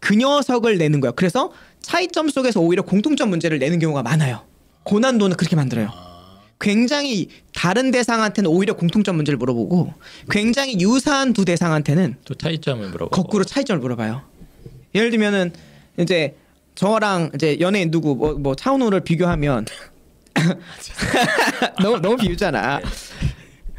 그 녀석을 내는 거야. 그래서 차이점 속에서 오히려 공통점 문제를 내는 경우가 많아요. 고난도는 그렇게 만들어요. 굉장히 다른 대상한테는 오히려 공통점 문제를 물어보고 굉장히 유사한 두 대상한테는 또 차이점을 물어보고. 거꾸로 차이점을 물어봐요. 예를 들면은 이제 저랑 이제 연예인 누구 뭐, 뭐 차은우를 비교하면 너무 너무 비유잖아.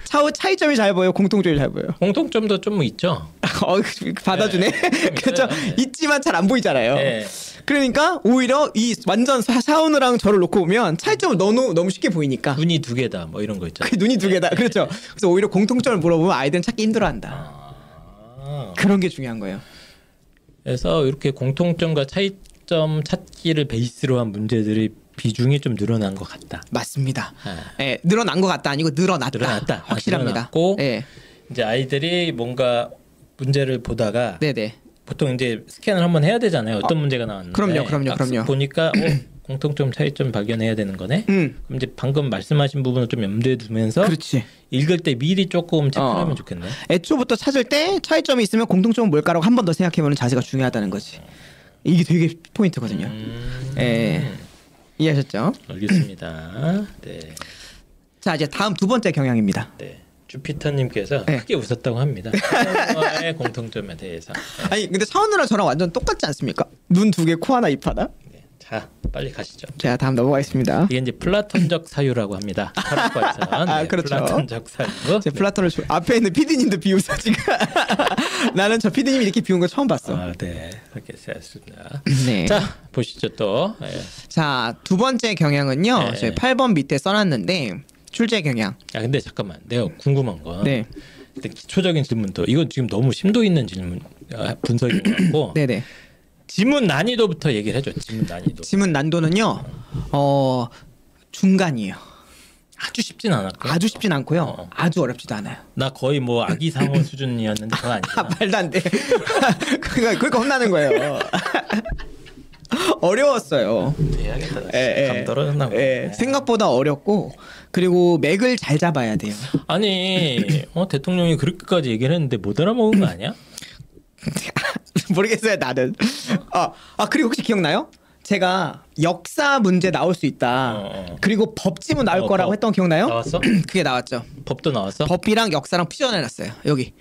차우 차이점이 잘 보여, 공통점이 잘 보여. 공통점도 좀 있죠. 어, 받아주네. 그렇죠. 있지만 잘 안 보이잖아요. 네. 그러니까 오히려 이 완전 사- 샤오느랑 저를 놓고 보면 차이점은 너무 너무 쉽게 보이니까. 눈이 두 개다. 뭐 이런 거 있죠. 그 눈이 두 개다. 그렇죠. 그래서 오히려 공통점을 물어보면 아이들은 찾기 힘들어한다. 아. 그런 게 중요한 거예요. 그래서 이렇게 공통점과 차이점 찾기를 베이스로 한 문제들이 비중이 좀 늘어난 것 같다. 맞습니다. 아. 예, 늘어난 것 같다 아니고 늘어났다. 늘어났다. 아, 확실합니다. 늘어났고. 예, 이제 아이들이 뭔가 문제를 보다가 네네. 보통 이제 스캔을 한번 해야 되잖아요. 어떤 문제가 나왔는데. 그럼요, 그럼요, 딱 그럼요. 보니까 어, 공통점 차이점 발견해야 되는 거네. 음, 그럼 이제 방금 말씀하신 부분을 좀 염두에 두면서 그렇지. 읽을 때 미리 조금 체크하면 어. 좋겠네. 애초부터 찾을 때 차이점이 있으면 공통점은 뭘까라고 한 번 더 생각해보는 자세가 중요하다는 거지. 이게 되게 포인트거든요. 음, 예, 이해하셨죠? 알겠습니다. 네, 자 이제 다음 두 번째 경향입니다. 네. 주피터님께서 네. 크게 웃었다고 합니다. 차이와의 공통점에 대해서. 네. 아니 근데 차은우랑 저랑 완전 똑같지 않습니까? 눈 두 개, 코 하나, 입 하나. 네. 자, 빨리 가시죠. 자 다음 넘어가겠습니다. 이게 이제 플라톤적 사유라고 합니다. 철학과에서 아, 그렇죠. 플라톤적 사유. 제 플라톤을 조- 앞에 있는 피디님도 비웃어 지금. 나는 저 피디님이 이렇게 비웃은 거 처음 봤어. 아, 네, 그렇게 했습니다. 네. 자, 자, 보시죠 또. 예. 두 번째 경향은요. 네. 저희 8번 밑에 써놨는데 출제 경향. 야, 근데 잠깐만, 내가 궁금한 건. 네, 기초적인 질문도 이건 지금 너무 심도 있는 질문 아, 분석인 것 같고 네, 네. 지문 난이도부터 얘기를 해줘. 지문 난이도. 지문 난도는요. 어 중간이에요. 아주 쉽진 않았고. 아주 쉽진 않고요. 어. 아주 어렵지도 않아요. 나 거의 뭐 아기 상어 수준이었는데 그건 아, 아니야. 말도 안 돼. 그러니까 그러니까 혼나는 거예요. 어려웠어요. 해야겠다. 예, 예. 감 떨어졌나 보네. 예, 생각보다 어렵고 그리고 맥을 잘 잡아야 돼요. 아니, 어, 대통령이 그렇게까지 얘기를 했는데 못 알아먹은 거 아니야? 모르겠어요 나는. 아, 아 그리고 혹시 기억나요? 제가 역사 문제 나올 수 있다. 어, 어. 그리고 법 지문 나올 어, 거라고 법. 했던 거 기억나요? 나왔어? 그게 나왔죠. 법도 나왔어? 법이랑 역사랑 퓨전해놨어요. 여기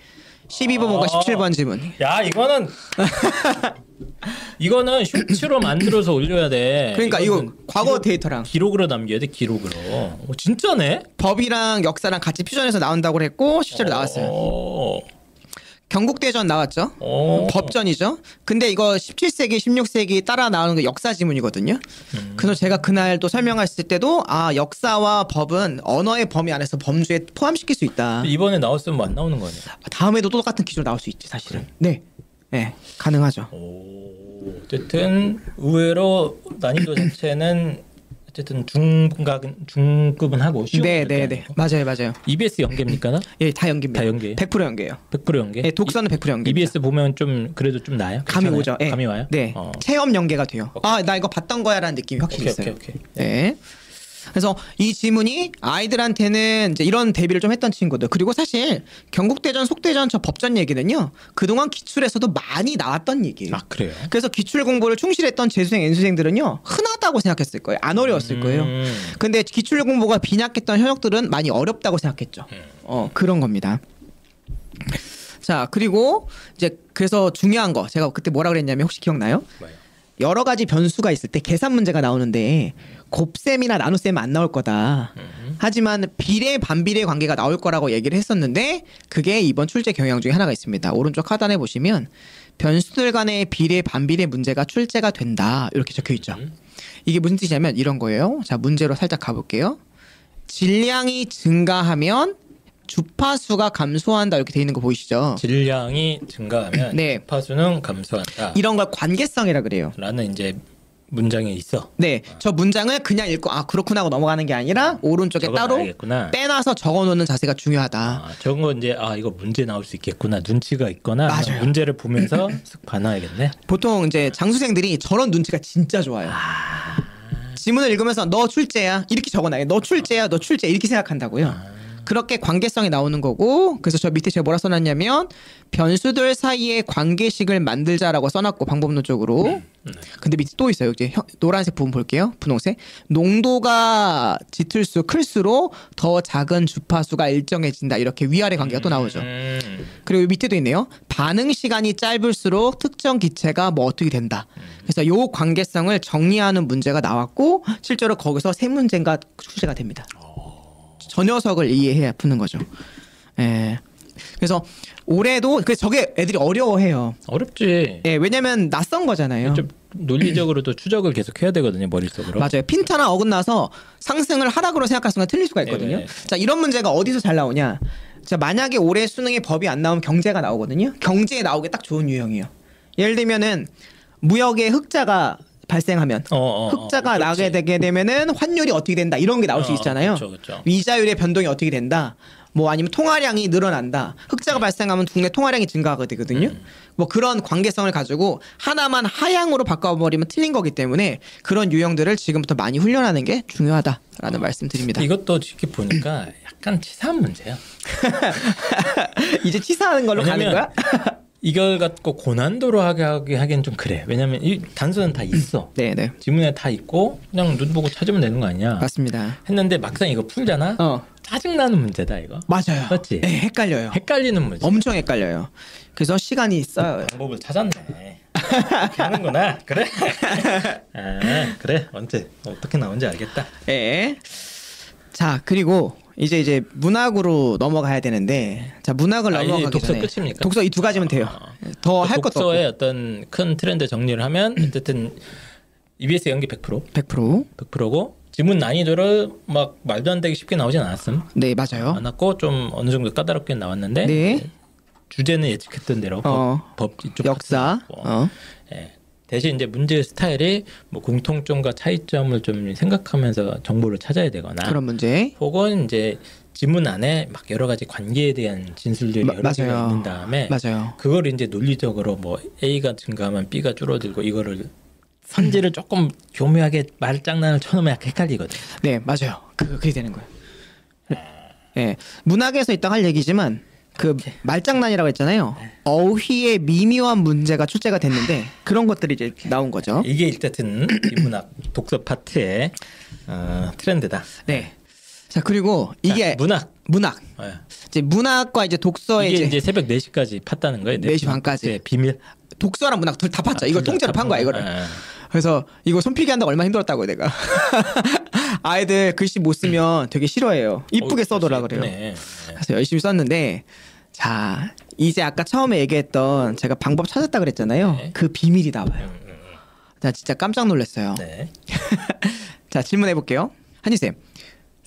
12번과 아. 17번 지문. 야, 이거는 이거는 쇼츠로 만들어서 올려야 돼. 그러니까 이거 과거 기록- 데이터랑 기록으로 남겨야 돼. 기록으로. 어, 진짜네? 법이랑 역사랑 같이 퓨전해서 나온다고 했고 실제로 나왔어요. 어, 경국대전 나왔죠. 어. 법전이죠. 근데 이거 17세기, 16세기 따라 나오는 게 역사 지문이거든요. 그래서 제가 그날 또 설명했을 때도 아 역사와 법은 언어의 범위 안에서 범주에 포함시킬 수 있다. 이번에 나왔으면 뭐 안 나오는 거 아니야? 다음에도 또 똑같은 기준으로 나올 수 있지 사실은. 네, 네 가능하죠. 오, 어쨌든 의외로 난이도 자체는 어쨌든 중급 중급은 하고 네, 네. 네 맞아요, 맞아요. EBS 연계입니까? 나? 예, 다 연기입니다. 다 연계. 100% 연계예요. 100% 연계? 예, 독서는 100% 연계. EBS 보면 좀 그래도 좀 나요? 감이 괜찮아요? 오죠. 예. 감이 와요? 네, 어. 체험 연계가 돼요. 아, 나 이거 봤던 거야라는 느낌이 확실히 오케이, 있어요. 오케이, 오케이. 네. 그래서 이 지문이 아이들한테는 이런 대비를 좀 했던 친구들 그리고 사실 경국대전, 속대전 저 법전 얘기는요 그동안 기출에서도 많이 나왔던 얘기예요. 아 그래요? 그래서 기출 공부를 충실했던 재수생, N수생들은요 흔하다고 생각했을 거예요. 안 어려웠을 거예요. 음. 근데 기출 공부가 빈약했던 현역들은 많이 어렵다고 생각했죠. 음. 어 그런 겁니다. 자 그리고 이제 그래서 중요한 거 제가 그때 뭐라 그랬냐면 혹시 기억나요? 뭐예요? 여러 가지 변수가 있을 때 계산 문제가 나오는데 곱셈이나 나눗셈은 안 나올 거다. 음. 하지만 비례 반비례 관계가 나올 거라고 얘기를 했었는데 그게 이번 출제 경향 중에 하나가 있습니다. 오른쪽 하단에 보시면 변수들 간의 비례 반비례 문제가 출제가 된다. 이렇게 적혀 있죠. 이게 무슨 뜻이냐면 이런 거예요. 자, 문제로 살짝 가볼게요. 질량이 증가하면 주파수가 감소한다 이렇게 돼 있는 거 보이시죠? 질량이 증가하면 네. 파수는 감소한다. 이런 걸 관계성이라 그래요. 라는 이제 문장에 있어. 네, 저 문장을 그냥 읽고 아 그렇구나 하고 넘어가는 게 아니라 오른쪽에 따로 적어놔야겠구나. 빼놔서 적어놓는 자세가 중요하다. 아, 저런 거 이제 아 이거 문제 나올 수 있겠구나 눈치가 있거나 맞아요. 문제를 보면서 쓱 봐놔야겠네. 보통 이제 장수생들이 저런 눈치가 진짜 좋아요. 지문을 읽으면서 너 출제야 이렇게 적어놔요. 너 출제야, 너 출제 이렇게 생각한다고요. 그렇게 관계성이 나오는 거고 그래서 저 밑에 제가 뭐라 써놨냐면 변수들 사이에 관계식을 만들자라고 써놨고 방법론적으로. 근데 밑에 또 있어요. 이제 혀- 노란색 부분 볼게요. 분홍색. 농도가 짙을수록 클수록 더 작은 주파수가 일정해진다. 이렇게 위아래 관계가 또 나오죠. 음, 그리고 밑에도 있네요. 반응 시간이 짧을수록 특정 기체가 뭐 어떻게 된다. 그래서 요 관계성을 정리하는 문제가 나왔고 실제로 거기서 세 문제가 출제가 됩니다. 저 녀석을 이해해야 푸는 거죠. 예. 그래서 올해도 그 저게 애들이 어려워해요. 어렵지. 예, 왜냐면 낯선 거잖아요. 좀 논리적으로도 추적을 계속 해야 되거든요 머릿속으로. 맞아요. 핀타나 어긋나서 상승을 하락으로 생각할 순간 틀릴 수가 있거든요. 네, 자, 이런 문제가 어디서 잘 나오냐? 자, 만약에 올해 수능에 법이 안 나오면 경제가 나오거든요. 경제에 나오기 딱 좋은 유형이에요. 예를 들면은 무역에 흑자가 발생하면 어, 어, 어, 흑자가. 나게 되게 되면은 환율이 어떻게 된다 이런 게 나올 수 어, 있잖아요. 그렇죠, 그렇죠. 이자율의 변동이 어떻게 된다. 뭐 아니면 통화량이 늘어난다. 흑자가 발생하면 국내 통화량이 증가하게 되거든요. 음. 뭐 그런 관계성을 가지고 하나만 하향으로 바꿔버리면 틀린 거기 때문에 그런 유형들을 지금부터 많이 훈련하는 게 중요하다라는 말씀드립니다. 이것도 이렇게 보니까 약간 치사한 문제야. 이제 치사하는 걸로 가는 거야? 이걸 갖고 고난도로 하게 하기엔 좀 그래. 왜냐면 이 단서는 다 있어. 네, 네. 지문에 다 있고 그냥 눈 보고 찾으면 되는 거 아니야. 맞습니다. 했는데 막상 이거 풀잖아. 어. 짜증나는 문제다 이거. 맞아요. 맞지? 네, 헷갈려요. 헷갈리는 문제. 엄청 헷갈려요. 그래서 시간이 있어요. 방법을 찾았네. 하는구나. 그래? 아, 그래. 언제 어떻게 나온지 알겠다. 예. 자 그리고 이제 이제 문학으로 넘어가야 되는데 자 문학을 아, 넘어가기 독서 전에 끝입니까? 독서 이 두 가지면 돼요. 더할 것도 없고 독서의 어떤 큰 트렌드 정리를 하면 어쨌든 EBS 연기 100% 100%. 100%고 지문 난이도를 막 말도 안 되게 쉽게 나오진 않았음. 네 맞아요. 않았고 좀 어느 정도 까다롭게 나왔는데 네. 주제는 예측했던 대로 어. 법, 법 역사. 어. 예. 대신 이제 문제 스타일이 뭐 공통점과 차이점을 좀 생각하면서 정보를 찾아야 되거나 그런 문제. 혹은 이제 지문 안에 막 여러 가지 관계에 대한 진술들이 마- 여러 개가. 있는 다음에 맞아요. 그걸 이제 논리적으로 뭐 A가 증가하면 B가 줄어들고 이거를 선지를 조금 교묘하게 말장난을 쳐놓으면 약간 헷갈리거든. 네 맞아요. 그 그게 되는 거예요. 예 문학에서 이따 할 얘기지만 그 말장난이라고 했잖아요. 어휘의 미묘한 문제가 출제가 됐는데 그런 것들이 이제 나온 거죠. 이게 일단은 비문학 독서 파트의 어, 트렌드다. 네. 자 그리고 이게 자, 문학. 문학 예. 이제 문학과 이제 독서의 이게 이제, 이제, 새벽 4시까지 팠다는 거예요. 4시 반까지. 네, 비밀. 독서랑 문학 둘 다 팠죠. 이거 둘다 통째로 판 거야 판 이거를. 예. 그래서 이거 손필기 한다고 얼마나 힘들었다고 내가. 아이들 글씨 못 쓰면 되게 싫어해요. 이쁘게 어, 글씨 그래요. 예쁘네. 그래서 열심히 썼는데 자 이제 아까 처음에 얘기했던 제가 방법 찾았다 그랬잖아요. 네. 그 비밀이 나와요. 나 진짜 깜짝 놀랐어요. 네. 자 질문해 볼게요. 한희 쌤,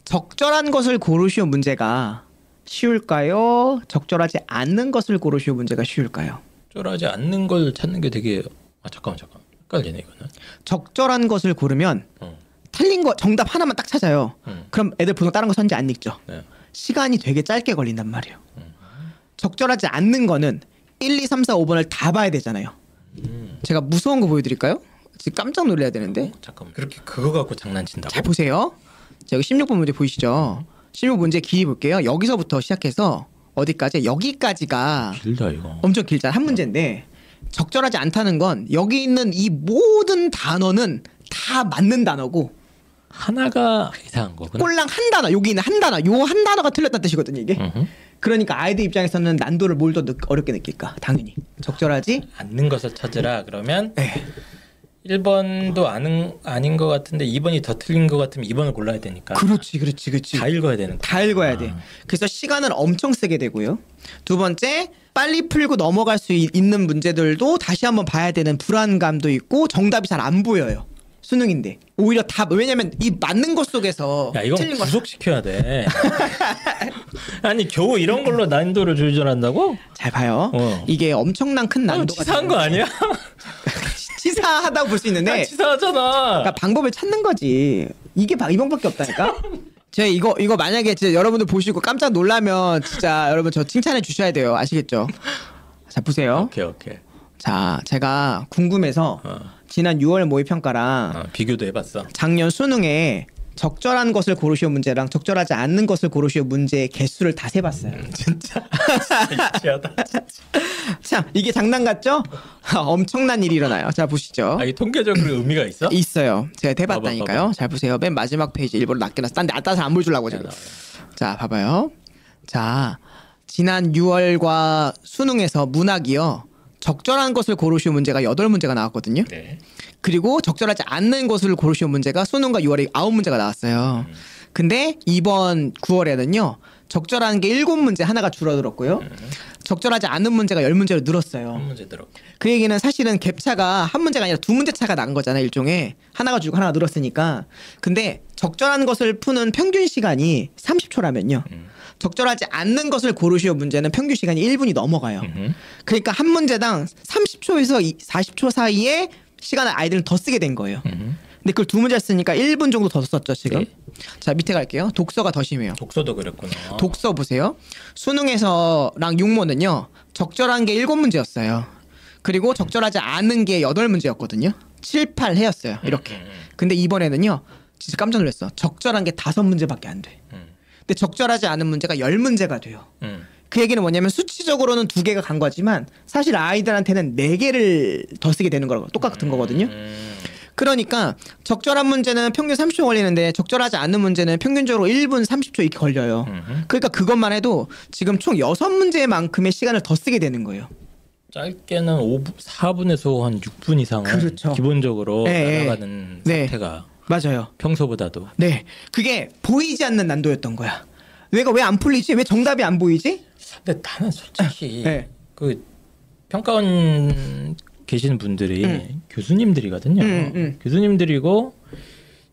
적절한 것을 고르시오 문제가 쉬울까요? 적절하지 않는 것을 고르시오 문제가 쉬울까요? 쫄하지 않는 걸 찾는 게 되게 아 잠깐만 잠깐 헷갈리네 이거는. 적절한 것을 고르면 어. 틀린 거 정답 하나만 딱 찾아요. 음. 그럼 애들 보통 다른 거 선지 안 읽죠. 네. 시간이 되게 짧게 걸린단 말이에요. 적절하지 않는 거는 1, 2, 3, 4, 5번을 다 봐야 되잖아요. 제가 무서운 거 보여드릴까요? 지금 깜짝 놀라야 되는데. 어, 잠깐만 그렇게 그거 갖고 장난친다고? 잘 보세요. 자, 여기 16번 문제 보이시죠? 16번 문제 길이 볼게요. 여기서부터 시작해서 어디까지? 여기까지가 길다 이거. 엄청 길잖아. 한 문제인데 적절하지 않다는 건 여기 있는 이 모든 단어는 다 맞는 단어고 하나가 이상한 거구나. 꼴랑 한 단어 여기 있는 한 단어 요 한 단어가 틀렸다는 뜻이거든요 이게. 음흠. 그러니까 아이들 입장에서는 난도를 뭘 더 어렵게 느낄까? 당연히 적절하지. 않는 것을 찾으라 그러면 네. 1번도 아는 아닌 것 같은데 2번이 더 틀린 것 같으면 2번을 골라야 되니까 그렇지, 그렇지, 그렇지. 다 읽어야 되는 다 읽어야 돼. 그래서 시간을 엄청 쓰게 되고요. 두 번째, 빨리 풀고 넘어갈 수 있- 있는 문제들도 다시 한번 봐야 되는 불안감도 있고 정답이 잘 안 보여요. 수능인데 오히려 다 왜냐면 이 맞는 것 속에서 야 이건 틀린 거 구속시켜야 돼. 아니 겨우 이런 걸로 난이도를 조절한다고? 잘 봐요. 어. 이게 엄청난 큰 아, 난도가 치사한 거 아니야? 치사하다고 볼 수 있는데 아, 치사하잖아. 그러니까 방법을 찾는 거지. 이게 바- 이 방법밖에 없다니까. 제가 이거 이거 만약에 진짜 여러분들 보시고 깜짝 놀라면 진짜 여러분 저 칭찬해 주셔야 돼요. 아시겠죠? 자 보세요. 오케이 오케이. 자 제가 궁금해서 어, 지난 6월 모의 평가랑 어, 비교도 해봤어. 작년 수능에 적절한 것을 고르시오 문제랑 적절하지 않는 것을 고르시오 문제의 개수를 다 세봤어요. 진짜 유치하다. 참 이게 장난 같죠? 엄청난 일이 일어나요. 자 보시죠. 아, 이 통계적으로 의미가 있어? 있어요. 제가 봐봐, 해봤다니까요. 봐봐. 잘 보세요. 맨 마지막 페이지 일부러 낮게 놨어. 딴데 따서 안 보여주려고 지금. 자, 봐봐요. 자, 지난 6월과 수능에서 문학이요. 적절한 것을 고르시오 문제가 8문제가 나왔거든요. 네. 그리고 적절하지 않는 것을 고르시오 문제가 수능과 6월에 9문제가 나왔어요. 근데 이번 9월에는요. 적절한 게 7문제 하나가 줄어들었고요. 적절하지 않은 문제가 10문제로 늘었어요. 한 문제 들어. 그 얘기는 사실은 갭 차가 한 문제가 아니라 두 문제 차가 난 거잖아 일종의 하나가 줄고 하나가 늘었으니까 근데 적절한 것을 푸는 평균 시간이 30초라면요 적절하지 않는 것을 고르시오 문제는 평균 시간이 1분이 넘어가요 음흠. 그러니까 한 문제당 30초에서 40초 사이에 시간을 아이들은 더 쓰게 된 거예요 음흠. 근데 그걸 두 문제 쓰니까 1분 정도 더 썼죠 지금 네. 자 밑에 갈게요 독서가 더 심해요 독서도 그랬구나. 독서 보세요. 수능에서랑 육모는요. 적절한 게 일곱 문제였어요. 그리고 적절하지 않은 게 여덟 문제였거든요. 7, 8 해였어요. 이렇게. 근데 이번에는요. 진짜 깜짝 놀랐어. 적절한 게 다섯 문제밖에 안 돼. 음. 근데 적절하지 않은 문제가 열 문제가 돼요. 음. 그 얘기는 뭐냐면 수치적으로는 두 개가 간 거지만 사실 아이들한테는 네 개를 더 쓰게 되는 거라고 똑같은 거거든요. 음. 그러니까 적절한 문제는 평균 30초 걸리는데 적절하지 않은 문제는 평균적으로 1분 30초 이렇게 걸려요. 음. 그러니까 그것만 해도 지금 총 6문제만큼의 시간을 더 쓰게 되는 거예요. 짧게는 5분, 4분에서 한 6분 이상은 그렇죠. 기본적으로 네, 네. 날아가는 네. 상태가 맞아요. 평소보다도 네. 그게 보이지 않는 난도였던 거야. 내가 왜 안 풀리지? 왜 정답이 안 보이지? 근데 나는 솔직히 네. 그 평가원 계시는 분들이 음. 교수님들이거든요. 음, 음. 교수님들이고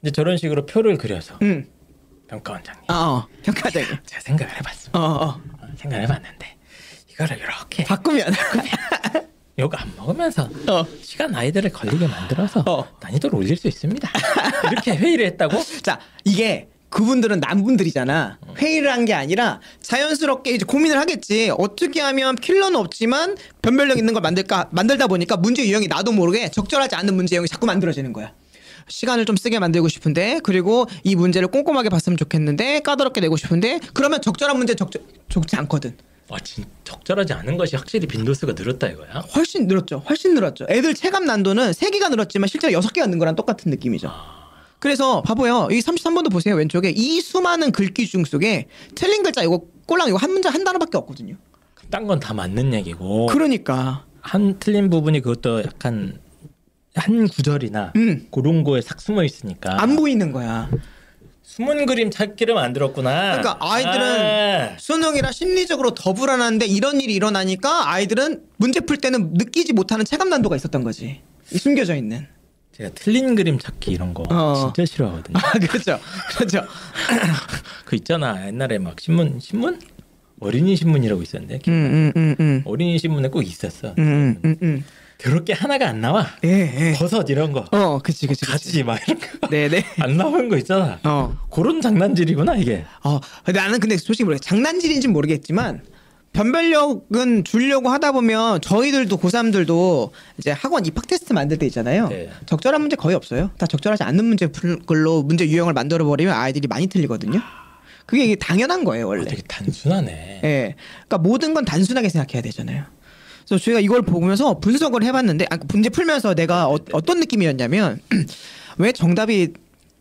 이제 저런 식으로 표를 그려서 응. 평가원장님 어, 어. 평가되고. 제가 생각을 해봤습니다. 어, 어. 어, 생각을 해봤는데 이거를 이렇게 바꾸면. 요 거안 먹으면서 어. 시간 아이들을 걸리게 만들어서 어. 난이도를 올릴 수 있습니다. 이렇게 회의를 했다고? 자, 이게 그분들은 남분들이잖아. 회의를 한 게 아니라 자연스럽게 이제 고민을 하겠지. 어떻게 하면 킬러는 없지만 변별력 있는 걸 만들까 만들다 보니까 문제 유형이 나도 모르게 적절하지 않은 문제 유형이 자꾸 만들어지는 거야. 시간을 좀 쓰게 만들고 싶은데 그리고 이 문제를 꼼꼼하게 봤으면 좋겠는데 까다롭게 내고 싶은데 그러면 적절한 문제 적절 적지 않거든. 아, 진 적절하지 않은 것이 확실히 빈도수가 늘었다 이거야. 훨씬 늘었죠. 훨씬 늘었죠. 애들 체감 난도는 3개가 늘었지만 실제로 6개가 는 거랑 똑같은 느낌이죠. 그래서 봐봐요. 이 33번도 보세요. 왼쪽에 이 수많은 글귀 중 속에 틀린 글자 이거 꼴랑 이거 한 문제 한 단어밖에 없거든요. 딴 건 다 맞는 얘기고 그러니까 한 틀린 부분이 그것도 약간 한 구절이나 음. 그런 거에 싹 숨어 있으니까 안 보이는 거야. 숨은 그림 찾기를 만들었구나. 그러니까 아이들은 아, 수능이라 심리적으로 더 불안한데 이런 일이 일어나니까 아이들은 문제 풀 때는 느끼지 못하는 체감 난도가 있었던 거지. 이 숨겨져 있는. 제가 틀린 그림 찾기 이런 거 어. 진짜 싫어하거든요. 아 그렇죠. 그렇죠. 그 있잖아 옛날에 막 신문 신문 어린이 신문이라고 있었는데 음 음음 음. 어린이 신문에 꼭 있었어. 음, 음, 음. 그렇게 하나가 안 나와. 예, 예. 버섯 이런 거. 어, 그치, 그치, 그치. 가지 막 이런 거. 네, 네. 안 나오는 거 있잖아. 어. 그런 장난질이구나 이게. 어, 나는 근데 솔직히 모르겠 장난질인지 는 모르겠지만 변별력은 주려고 하다 보면 저희들도 고3들도 이제 학원 입학 테스트 만들 때 있잖아요. 네. 적절한 문제 거의 없어요. 다 적절하지 않는 문제 풀로 문제 유형을 만들어 버리면 아이들이 많이 틀리거든요. 그게 이게 당연한 거예요, 원래. 아, 되게 단순하네. 예. 그러니까 모든 건 단순하게 생각해야 되잖아요. 그래서 저희가 이걸 보면서 분석을 해봤는데 아, 문제 풀면서 내가 어, 어떤 느낌이었냐면 왜 정답이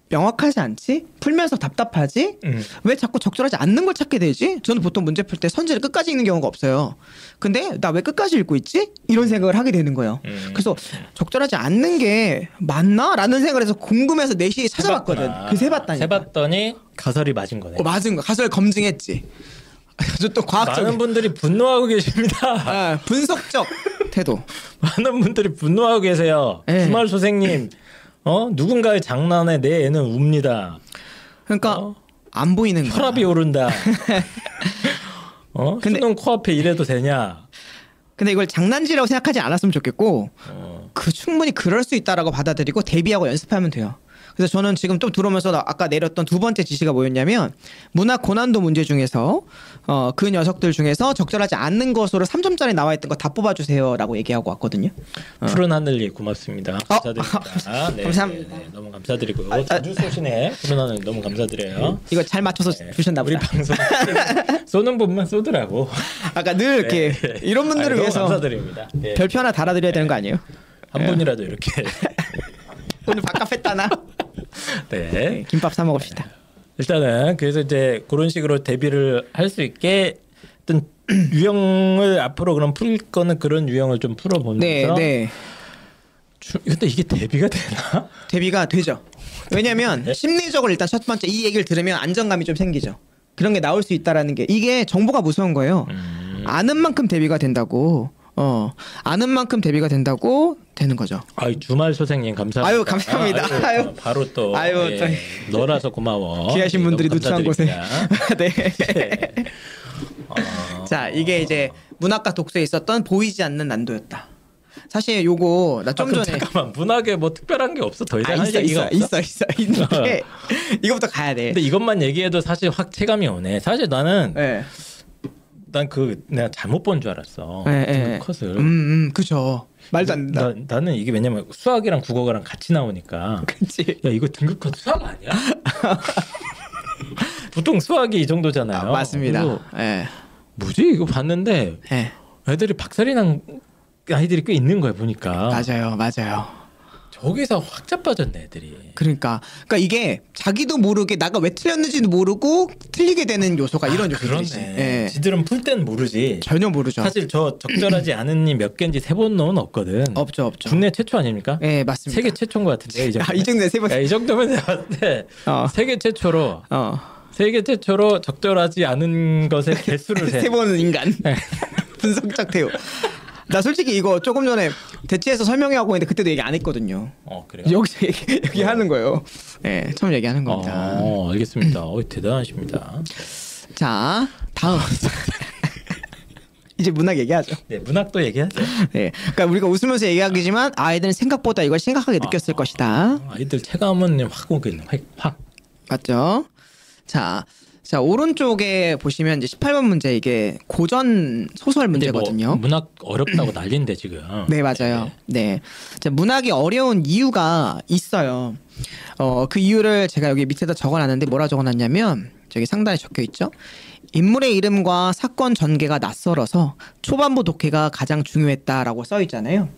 명확하지 않지? 풀면서 답답하지? 음. 왜 자꾸 적절하지 않는 걸 찾게 되지? 저는 보통 문제 풀 때 선지를 끝까지 읽는 경우가 없어요. 근데 나 왜 끝까지 읽고 있지? 이런 생각을 하게 되는 거예요. 음. 그래서 적절하지 않는 게 맞나? 라는 생각을 해서 궁금해서 4시에 찾아봤거든. 그 세봤다니까. 세봤더니 가설이 맞은 거네. 어, 맞은 거. 가설 검증했지. 저또 과학적 많은 분들이 분노하고 계십니다. 아, 분석적 태도. 많은 분들이 분노하고 계세요. 예. 주말 소생님, 어 누군가의 장난에 내 애는 웁니다. 그러니까 어? 안 보이는 거야. 혈압이 오른다. 어? 근데- 수능 코앞에 이래도 되냐? 근데 이걸 장난질이라고 생각하지 않았으면 좋겠고 어. 그 충분히 그럴 수 있다라고 받아들이고 대비하고 연습하면 돼요. 그래서 저는 지금 또 들어오면서 나- 아까 내렸던 두 번째 지시가 뭐였냐면 문학 고난도 문제 중에서 어, 그 녀석들 중에서 적절하지 않는 것으로 3점짜리 나와 있던 거 다 뽑아주세요라고 얘기하고 왔거든요. 푸른 하늘님 고맙습니다. 어. 감사드립니다. 네, 감사합니다. 네, 네, 너무 감사드리고요. 아, 자주 쏘시네. 푸른 하늘 너무 감사드려요. 이거 잘 맞춰서 네, 주셨나 우리 보다. 방송 쏘는 분만 쏘더라고. 아까 늘 이렇게 네. 이런 분들을 너무 위해서 감사드립니다. 네. 별표 하나 달아드려야 되는 거 아니에요? 한 분이라도 이렇게 오늘 밥값 했다나? 네. 네, 김밥 사 먹읍시다. 일단은 그래서 이제 그런 식으로 대비를 할 수 있게 어떤 유형을 앞으로 그럼 풀 거는 그런 유형을 좀 네, 풀어보면서 네. 주- 근데 이게 대비가 되나? 대비가 되죠. 왜냐면 네. 심리적으로 일단 첫 번째 이 얘기를 들으면 안정감이 좀 생기죠. 그런 게 나올 수 있다라는 게 이게 정보가 무서운 거예요. 음. 아는 만큼 대비가 된다고. 어 아는 만큼 대비가 된다고 되는 거죠. 아이 주말 소생님 감사합니다. 아유, 감사합니다. 아, 아유, 아유. 바로 또 아유, 예, 또- 너라서 고마워. 귀하신 예, 분들이 누추한 곳에. 네. 네. 어, 자 이게 이제 문학과 독서에 있었던 보이지 않는 난도였다. 사실 요거 나 아, 좀 전에 잠깐만 문학에 뭐 특별한 게 없어 더 이상 아, 할 있어 있어. 있어 있어 있는데 이거부터 가야 돼. 근데 이것만 얘기해도 사실 확 체감이 오네. 사실 나는 네. 난 그 내가 잘못 본 줄 알았어. 네. 컷을. 음, 음, 그죠. 말도 안 된다. 나, 나 는 이게 왜냐면 수학이랑 국어랑 같이 나오니까 그치. 야 이거 등급 컷 수학 아니야? 보통 수학이 이 정도잖아요. 아, 맞습니다. 예. 뭐지 이거 봤는데 예. 애들이 박살이 난 아이들이 꽤 있는 거야 보니까. 맞아요, 맞아요. 저기서 확 자빠졌네 애들이. 그러니까 그러니까 이게 자기도 모르게 나가 왜 틀렸는지도 모르고 틀리게 되는 요소가 이런 요소들이지. 아, 그러네. 예. 지들은 풀 땐 모르지. 전혀 모르죠. 사실 저 적절하지 않은 님몇 개인지 세본 놈은 없거든. 없죠, 없죠. 국내 최초 아닙니까? 예, 맞습니다. 세계 최초인 것 같은데 이 정도. 아, 이 정도 세 번. 야, 이 정도면 내가 봤을 때 어. 세계 최초로 어. 세계 최초로 적절하지 않은 것의 개수를 세. 세 번은 인간. 네. 분석적 태우. 나 솔직히 이거 조금 전에 대치해서 설명하고 있는데 그때도 얘기 안 했거든요. 어 그래요. 여기서 얘기, 얘기하는 거예요. 예, 처음 얘기하는 겁니다. 어, 알겠습니다. 어, 대단하십니다. 자, 다음. 이제 문학 얘기하죠. 네, 문학도 얘기하죠. 네. 그러니까 우리가 웃으면서 얘기하기지만 아이들은 생각보다 이걸 심각하게 느꼈을 것이다. 아이들 체감은 확 오겠네. 확. 확. 맞죠? 자, 자 오른쪽에 보시면 이제 18번 문제 이게 고전 소설 근데 문제거든요. 뭐 문학 어렵다고 난리인데 지금. 네 맞아요. 네. 자, 문학이 어려운 이유가 있어요. 어그 이유를 제가 여기 밑에다 적어놨는데 뭐라 적어놨냐면 저기 상단에 적혀 있죠. 인물의 이름과 사건 전개가 낯설어서 초반부 독해가 가장 중요했다라고 써 있잖아요.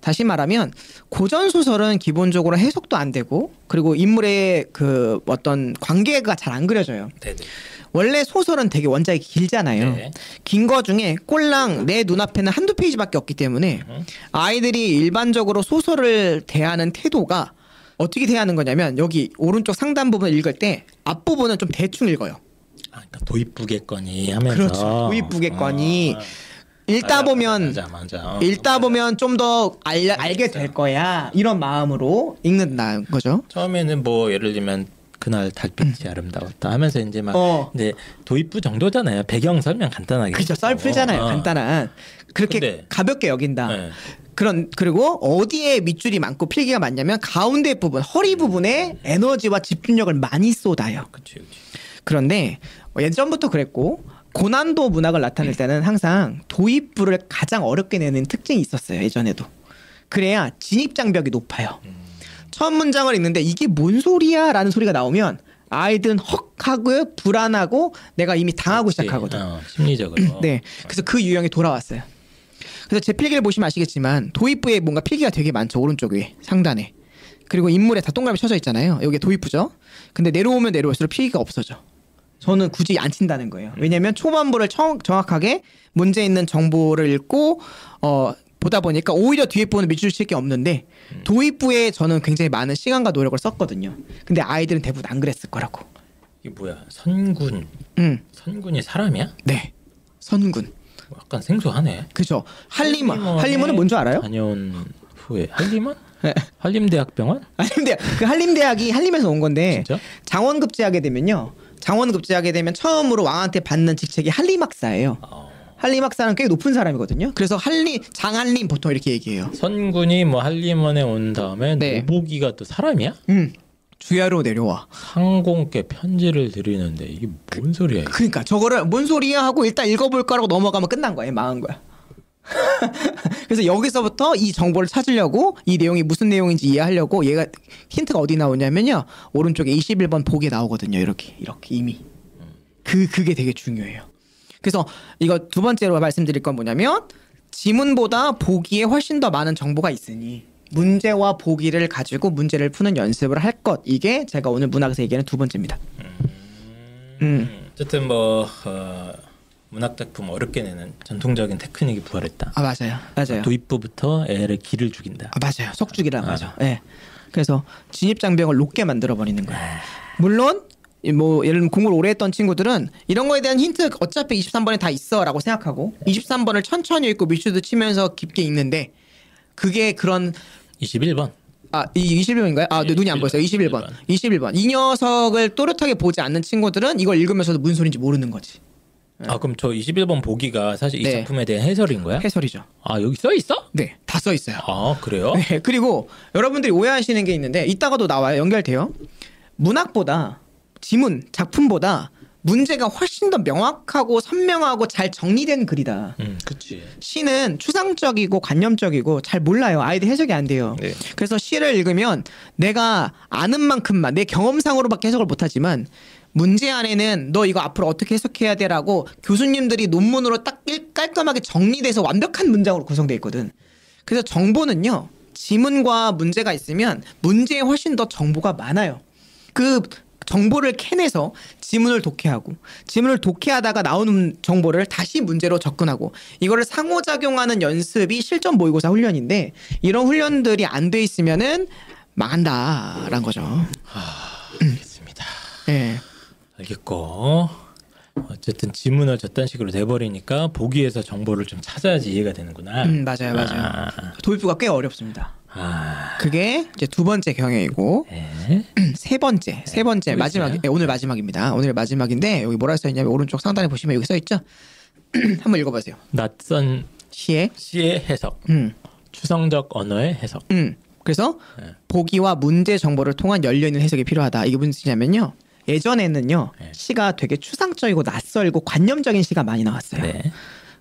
다시 말하면 고전 소설은 기본적으로 해석도 안 되고 그리고 인물의 그 어떤 관계가 잘 안 그려져요. 네, 네. 원래 소설은 되게 원작이 길잖아요. 네. 긴거 중에 꼴랑 내 눈앞에는 한두 페이지밖에 없기 때문에 아이들이 일반적으로 소설을 대하는 태도가 어떻게 대하는 거냐면 여기 오른쪽 상단 부분 읽을 때 앞부분은 좀 대충 읽어요. 아, 그러니까 도입부겠거니 하면서. 그렇죠. 도입부겠거니. 어, 읽다 맞아, 보면 맞아 맞아. 어, 읽다. 보면 좀 더 알게 될 거야 이런 마음으로 읽는다는 거죠. 처음에는 뭐 예를 들면 그날 달빛이 아름다웠다 하면서 이제 막 음. 어. 이제 도입부 정도잖아요. 배경 설명 간단하게. 그죠 썰 풀잖아요. 어. 간단한 그렇게 근데- 가볍게 여긴다. 네. 그런 그리고 어디에 밑줄이 많고 필기가 많냐면 가운데 부분 허리 부분에 에너지와 집중력을 많이 쏟아요. 그치 그치. 그런데 예전부터 그랬고 고난도 문학을 나타낼 때는 항상 도입부를 가장 어렵게 내는 특징이 있었어요. 예전에도. 그래야 진입 장벽이 높아요. 처음 문장을 읽는데 이게 뭔 소리야 라는 소리가 나오면 아이들은 헉 하고 불안하고 내가 이미 당하고 그치. 시작하거든. 어, 심리적으로. 네. 그래서 그 유형이 돌아왔어요. 그래서 제 필기를 보시면 아시겠지만 도입부에 뭔가 필기가 되게 많죠. 오른쪽 위에 상단에. 그리고 인물에 다 동그라미 쳐져 있잖아요. 여기 도입부죠. 근데 내려오면 내려올수록 필기가 없어져. 저는 굳이 안 친다는 거예요. 왜냐면 초반부를 청- 정확하게 문제 있는 정보를 읽고 어 보다 보니까 오히려 뒤에 부분은 밑줄 칠게 없는데 도입부에 저는 굉장히 많은 시간과 노력을 썼거든요. 근데 아이들은 대부분 안 그랬을 거라고. 이게 뭐야? 선군. 음, 선군이 사람이야? 네. 선군. 약간 생소하네. 그죠. 할리먼. 할리먼에 할리먼은 뭔 줄 알아요? 다녀온 후에 할리먼? 네. 한림대학병원? 한림대 그 한림대학이 한림에서 온 건데 진짜? 장원급제하게 되면요. 장원급제하게 되면 처음으로 왕한테 받는 직책이 한림학사예요. 어. 한림학사는 꽤 높은 사람이거든요. 그래서 한림 장한림 보통 이렇게 얘기해요. 선군이 뭐 한림원에 온 다음에 네. 노보기가 또 사람이야? 음. 주야로 내려와. 상공께 편지를 드리는데 이게 뭔 소리야? 이게? 그러니까 저거를 뭔 소리야 하고 일단 읽어볼 거라고 넘어가면 끝난 거예요. 망한 거야. 그래서 여기서부터 이 정보를 찾으려고 이 내용이 무슨 내용인지 이해하려고 얘가 힌트가 어디 나오냐면요. 오른쪽에 21번 보기에 나오거든요. 이렇게 이렇게 이미. 그 그게 되게 중요해요. 그래서 이거 두 번째로 말씀드릴 건 뭐냐면 지문보다 보기에 훨씬 더 많은 정보가 있으니 문제와 보기를 가지고 문제를 푸는 연습을 할 것. 이게 제가 오늘 문학에서 얘기하는 두 번째입니다. 음. 어쨌든 뭐 어, 문학 작품 어렵게 내는 전통적인 테크닉이 부활했다. 아 맞아요. 맞아요. 도입부부터 애를 기를 죽인다. 아 맞아요. 속죽이라 맞아. 예. 그래서 진입 장벽을 높게 만들어 버리는 거예요. 물론 이뭐 예를 들면 공부를 오래 했던 친구들은 이런 거에 대한 힌트 어차피 23번에 다 있어라고 생각하고 23번을 천천히 읽고 밑줄도 치면서 깊게 읽는데 그게 그런 21번. 아, 이 21번인가요? 아, 네, 눈이 안 보였어요. 21번. 21번. 이 녀석을 또렷하게 보지 않는 친구들은 이걸 읽으면서도 무슨 소리인지 모르는 거지. 아 그럼 저 21번 보기가 사실 이 네. 작품에 대한 해설인 거야? 해설이죠. 아 여기 써 있어? 네, 다 써 있어요. 아 그래요? 네, 그리고 여러분들이 오해하시는 게 있는데 이따가도 나와요. 연결돼요. 문학보다 지문, 작품보다 문제가 훨씬 더 명확하고 선명하고 잘 정리된 글이다. 음, 그치. 시는 추상적이고 관념적이고 잘 몰라요. 아이들 해석이 안 돼요. 네. 그래서 시를 읽으면 내가 아는 만큼만 내 경험상으로밖에 해석을 못하지만 문제 안에는 너 이거 앞으로 어떻게 해석해야 돼라고 교수님들이 논문으로 딱 깔- 깔끔하게 정리돼서 완벽한 문장으로 구성돼 있거든. 그래서 정보는요 지문과 문제가 있으면 문제에 훨씬 더 정보가 많아요. 그 정보를 캐내서 지문을 독해하고 지문을 독해하다가 나오는 정보를 다시 문제로 접근하고 이거를 상호작용하는 연습이 실전 모의고사 훈련인데 이런 훈련들이 안 돼 있으면은 망한다라는 거죠. 알겠습니다. 예. 알겠고 어쨌든 지문을 저딴 식으로 돼버리니까 보기에서 정보를 좀 찾아야지 이해가 되는구나. 음, 맞아요, 맞아요. 아, 도입부가 꽤 어렵습니다. 아, 그게 이제 두 번째 경향이고 네. 세 번째, 세 번째 또 마지막? 네, 오늘 마지막입니다. 오늘 마지막인데 여기 뭐라 써 있냐면 오른쪽 상단에 보시면 여기 써 있죠. 한번 읽어보세요. 낯선 시에, 시의 해석, 음, 추상적 언어의 해석. 음. 그래서 네. 보기와 문제 정보를 통한 열려 있는 해석이 필요하다. 이게 무슨 뜻이냐면요. 예전에는요 네. 시가 되게 추상적이고 낯설고 관념적인 시가 많이 나왔어요. 네.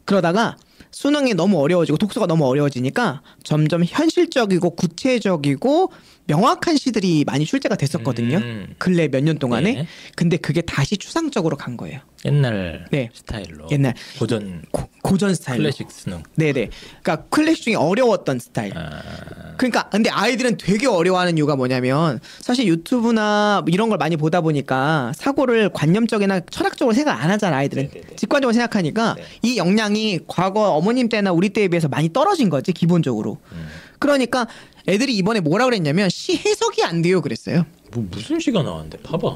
그러다가 수능이 너무 어려워지고 독서가 너무 어려워지니까 점점 현실적이고 구체적이고 명확한 시들이 많이 출제가 됐었거든요. 음. 근래 몇 년 동안에. 네. 근데 그게 다시 추상적으로 간 거예요. 옛날 네. 스타일로. 옛날 고전 고, 전 스타일로. 클래식 수능. 네 네. 그러니까 클래식 중에 어려웠던 스타일. 아, 그러니까 근데 아이들은 되게 어려워하는 이유가 뭐냐면 사실 유튜브나 뭐 이런 걸 많이 보다 보니까 사고를 관념적이나 철학적으로 생각 안 하잖아 아이들은 네네네. 직관적으로 생각하니까 네. 이 역량이 과거 어머님 때나 우리 때에 비해서 많이 떨어진 거지 기본적으로 음. 그러니까 애들이 이번에 뭐라 그랬냐면 시 해석이 안 돼요 그랬어요 뭐 무슨 시가 나왔는데? 봐봐.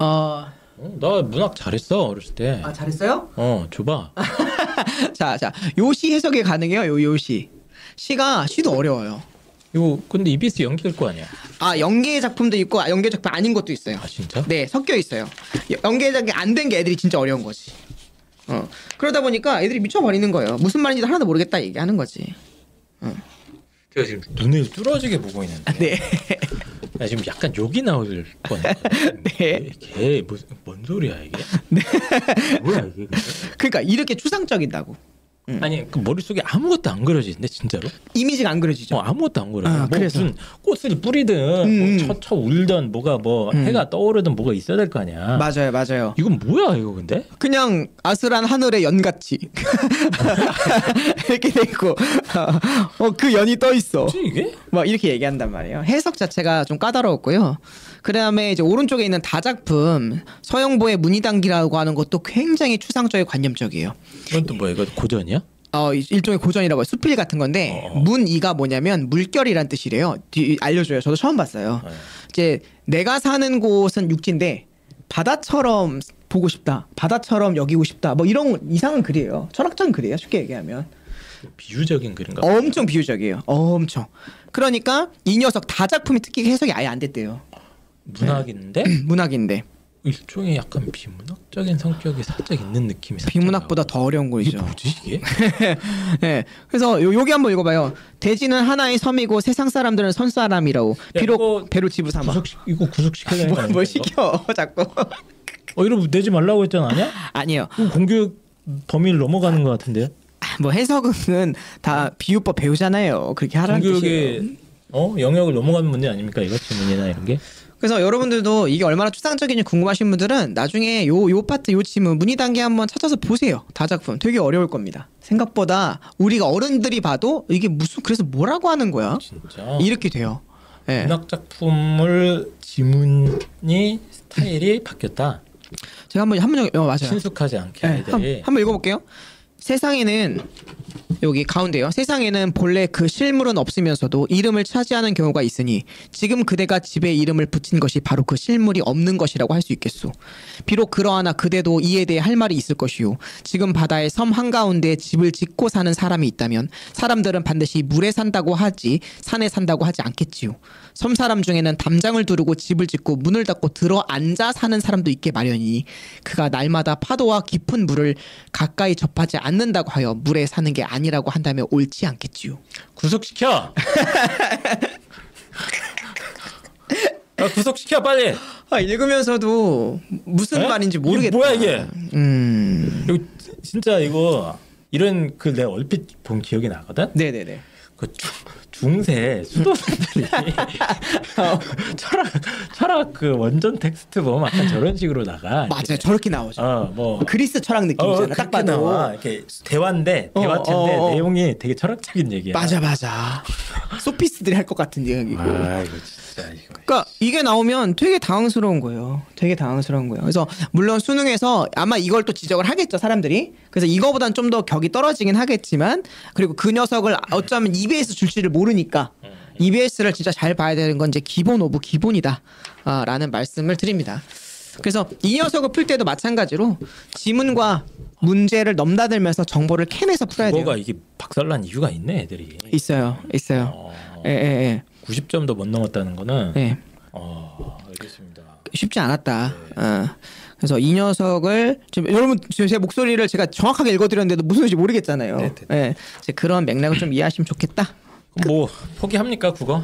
어... 어, 나 문학 잘했어 어렸을 때. 아 잘했어요? 어, 줘봐. 자 자 요시 해석이 가능해요 요 요시 시가 시도 어려워요 이거 근데 EBS 연기일 거 아니야? 아 연계 작품도 있고 아, 연계 작품 아닌 것도 있어요 아 진짜? 네, 섞여 있어요. 연계작이 안된 게 애들이 진짜 어려운 거지. 어. 그러다 보니까 애들이 미쳐버리는 거예요. 무슨 말인지도 하나도 모르겠다 얘기하는 거지. 제가 지금 눈을 뚫어지게 보고 있는데. 네. 나 지금 약간 욕이 나올 뻔해. 네. 걔 무슨 뭔 소리야 이게? 네. 뭐야 이게? 근데? 그러니까 이렇게 추상적이다고. 아니 그 머릿속에 아무것도 안 그려지는데 진짜로? 이미지가 안 그려지죠. 어, 아무것도 안 그려. 아, 뭐 그래서. 무슨 꽃을 뿌리든 음, 뭐 처처 울든 뭐가 뭐 음. 해가 떠오르든 뭐가 있어야 될 거 아니야. 맞아요, 맞아요. 이건 뭐야 이거 근데? 그냥 아슬한 하늘의 연같이 이렇게 돼 있고 어 그 연이 떠 있어. 뭐지 이게? 뭐 이렇게 얘기한단 말이에요. 해석 자체가 좀 까다로웠고요. 그 다음에 이제 오른쪽에 있는 다작품 서영보의 문희단기라고 하는 것도 굉장히 추상적이고 관념적이에요. 이건 또 뭐야 이거 고전이야? 어 일- 일종의 고전이라고 해요. 수필 같은 건데 어. 문이가 뭐냐면 물결이란 뜻이래요. 뒤- 알려줘요. 저도 처음 봤어요. 네. 이제 내가 사는 곳은 육지인데 바다처럼 보고 싶다. 바다처럼 여기고 싶다. 뭐 이런 이상한 글이에요. 철학적인 글이에요. 쉽게 얘기하면 비유적인 글인가? 엄청 비유적이에요. 엄청. 그러니까 이 녀석 다 작품이 특히 해석이 아예 안 됐대요. 문학인데 문학인데 일종의 약간 비문학적인 성격이 살짝 있는 느낌이 살짝 비문학보다 더 어려운 나고. 이게 거이죠. 뭐지 이게? 네. 그래서 요, 여기 한번 읽어봐요. 대지는 하나의 섬이고 세상 사람들은 선 사람이라고. 야, 비록 배로 지부 삼아. 구속 이거 구속 시켜야 되는 거 뭐, 아니야? 뭐 시켜 자꾸. 어 이러면 내지 말라고 했잖아 아니야? 아니에요. 공교육 범위를 넘어가는 것 같은데요? 뭐 해석은 다 비유법 배우잖아요. 그렇게 하라는 뜻이에요. 공교육의 어 영역을 넘어가는 문제 아닙니까 이거 지문이나 이런 게? 그래서 여러분들도 이게 얼마나 추상적인지 궁금하신 분들은 나중에 요 요 파트 요 지문 문의 단계 한번 찾아서 보세요. 다작품 되게 어려울 겁니다. 생각보다 우리가 어른들이 봐도 이게 무슨 그래서 뭐라고 하는 거야? 진짜 이렇게 돼요. 예. 문학 작품을 지문이 스타일이 바뀌었다. 제가 한번 한번 어, 맞아요. 친숙하지 않게 네, 아이들이 한, 한번 읽어볼게요. 세상에는 여기 가운데요. 세상에는 본래 그 실물은 없으면서도 이름을 차지하는 경우가 있으니 지금 그대가 집에 이름을 붙인 것이 바로 그 실물이 없는 것이라고 할 수 있겠소. 비록 그러하나 그대도 이에 대해 할 말이 있을 것이요. 지금 바다의 섬 한가운데 집을 짓고 사는 사람이 있다면 사람들은 반드시 물에 산다고 하지 산에 산다고 하지 않겠지요. 섬 사람 중에는 담장을 두르고 집을 짓고 문을 닫고 들어 앉아 사는 사람도 있게 마련이니 그가 날마다 파도와 깊은 물을 가까이 접하지 않는다고 하여 물에 사는 게 아니라고 한다면 옳지 않겠지요. 구속시켜. 아, 구속시켜 빨리. 아 읽으면서도 무슨 에? 말인지 이게 모르겠다. 뭐야 이게? 음, 이거 진짜 이거 이런 글 내가 얼핏 본 기억이 나거든. 네네네. 그 중, 중세 수도사들이 어. 철학 철학 그 원전 텍스트 보면 약간 저런 식으로 나가. 맞아요, 저렇게 나오죠. 어 뭐 그리스 철학 느낌이잖아. 딱 봐도. 나와. 이렇게 대화인데 어, 대화체인데 어, 어. 내용이 되게 철학적인 얘기야. 맞아 맞아. 소피스들이 할 것 같은 이야기고. 아 이거 진짜 이거. 그러니까 이게 나오면 되게 당황스러운 거예요. 되게 당황스러운 거예요. 그래서 물론 수능에서 아마 이걸 또 지적을 하겠죠 사람들이. 그래서 이거보단 좀 더 격이 떨어지긴 하겠지만 그리고 그 녀석을 어쩌면 EBS 줄지를 모르 니까 EBS를 진짜 잘 봐야 되는 건 이제 기본 of 기본이다라는 말씀을 드립니다. 그래서 이 녀석을 풀 때도 마찬가지로 지문과 문제를 넘나들면서 정보를 캐내서 풀어야 돼요. 국어가 이게 박살난 이유가 있네 애들이. 있어요, 있어요. 어, 예, 예, 90점도 못 넘었다는 거는. 예. 예. 어 알겠습니다. 쉽지 않았다. 어. 그래서 이 녀석을 지금 여러분 제, 제 목소리를 제가 정확하게 읽어드렸는데도 무슨 소리인지 모르겠잖아요. 네, 예, 이제 그런 맥락을 좀 이해하시면 좋겠다. 그럼 뭐 포기합니까 국어?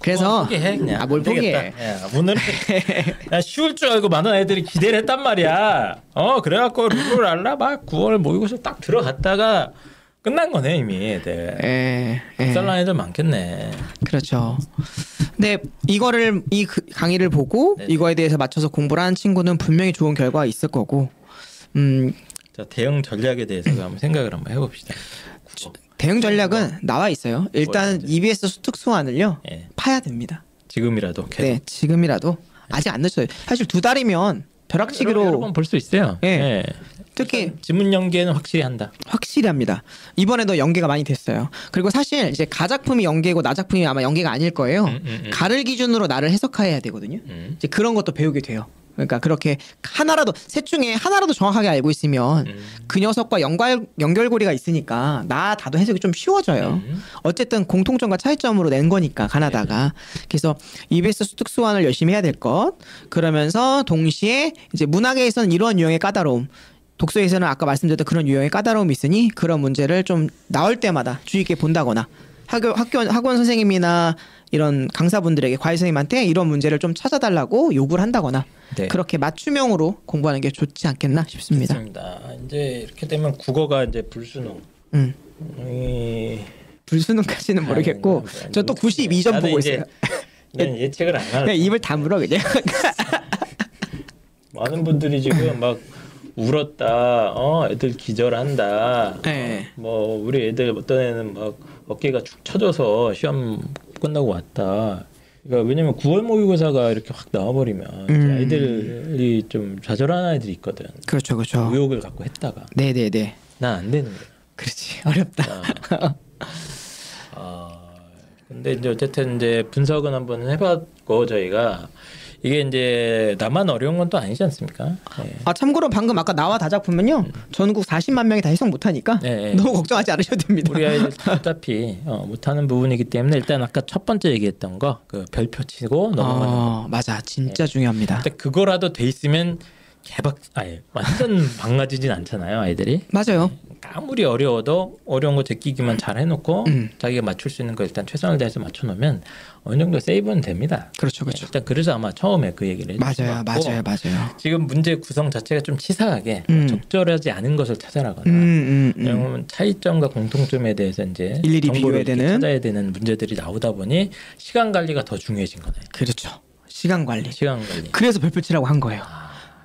그래서 포기해 그냥. 아, 뭘안 되겠다. 포기해? 야, 오늘 야, 쉬울 줄 알고 많은 애들이 기대를 했단 말이야. 어 그래갖고 룰을 알라 막 9월 모의고사 딱 들어갔다가 끝난 거네 이미 애들. 예, 예, 박살난 애들 많겠네. 그렇죠. 근데 이거를 이 그- 강의를 보고 네. 이거에 대해서 맞춰서 공부를 하는 친구는 분명히 좋은 결과가 있을 거고, 음, 자 대응 전략에 대해서 한번 생각을 한번 해봅시다. 국어. 대응 전략은 나와 있어요. 일단. EBS 특수화는요 예, 파야 됩니다. 지금이라도 계속. 네, 지금이라도 아직 안 늦어요. 사실 두 달이면 벼락치기로 여러 번볼수 있어요. 예. 특히 지문 연계는 확실히 한다. 확실히 합니다. 이번에도 연계가 많이 됐어요. 그리고 사실 이제 가작품이 연계고 나작품이 아마 연계가 아닐 거예요. 음, 음, 음. 가를 기준으로 나를 해석해야 되거든요. 음. 이제 그런 것도 배우게 돼요. 그러니까 그렇게 하나라도 셋 중에 하나라도 정확하게 알고 있으면 음. 그 녀석과 연결 연결고리가 있으니까 나 다도 해석이 좀 쉬워져요. 음. 어쨌든 공통점과 차이점으로 낸 거니까 가나다가 그래서 EBS 특수화를 열심히 해야 될 것. 그러면서 동시에 이제 문학에서는 이러한 유형의 까다로움. 독서에서는 아까 말씀드렸던 그런 유형의 까다로움이 있으니 그런 문제를 좀 나올 때마다 주의 있게 본다거나 학교 학교 학원 선생님이나 이런 강사분들에게 과외 선생님한테 이런 문제를 좀 찾아달라고 요구를 한다거나 네. 그렇게 맞춤형으로 공부하는 게 좋지 않겠나 싶습니다. 좋습니다. 이제 이렇게 되면 국어가 이제 불수능. 음. 이... 불수능까지는 모르겠고 아니, 저또 92점 나도 보고 이제 있어요. 난 예측을 안 하는. 그냥 입을 다물어 그냥. 많은 분들이 지금 막 울었다. 어, 애들 기절한다. 네. 뭐 우리 애들 어떤 애는 막 어깨가 축 처져서 시험 끝나고 왔다. 그러니까 왜냐면 9월 모의고사가 이렇게 확 나와버리면 음. 아이들이 좀 좌절하는 아이들이 있거든. 그렇죠, 그렇죠. 의욕을 갖고 했다가 네, 네, 네. 난안 되는 거야. 그렇지 어렵다. 아, 아, 근데 이제 어쨌든 이제 분석은 한번 해봤고 저희가 이게 이제 나만 어려운 건 또 아니지 않습니까? 네. 아 참고로 방금 아까 나와 다작 보면요 전국 40만 명이 다 해석 못하니까 네, 네. 너무 걱정하지 않으셔도 됩니다. 우리 아이들 어차피 어, 못하는 부분이기 때문에 일단 아까 첫 번째 얘기했던 거 그 별표 치고 넘어가는 거. 어, 맞아 진짜 중요합니다. 그거라도 돼 있으면 개박 아예 완전 망가지진 않잖아요 아이들이. 맞아요. 아무리 어려워도 어려운 거 제끼기만 잘 해놓고 음. 자기가 맞출 수 있는 거 일단 최선을 다해서 맞춰놓으면 어느 정도 세이브는 됩니다. 그렇죠, 그렇죠. 일단 그래서 아마 처음에 그 얘기를 맞아요, 맞아요, 맞아요. 지금 문제 구성 자체가 좀 치사하게 음. 적절하지 않은 것을 찾아라거나 음, 음, 음. 차이점과 공통점에 대해서 이제 일일이 비교해야 되는. 찾아야 되는 문제들이 나오다 보니 시간 관리가 더 중요해진 거네요. 그렇죠. 시간 관리. 시간 관리. 그래서 별표치라고 한 거예요.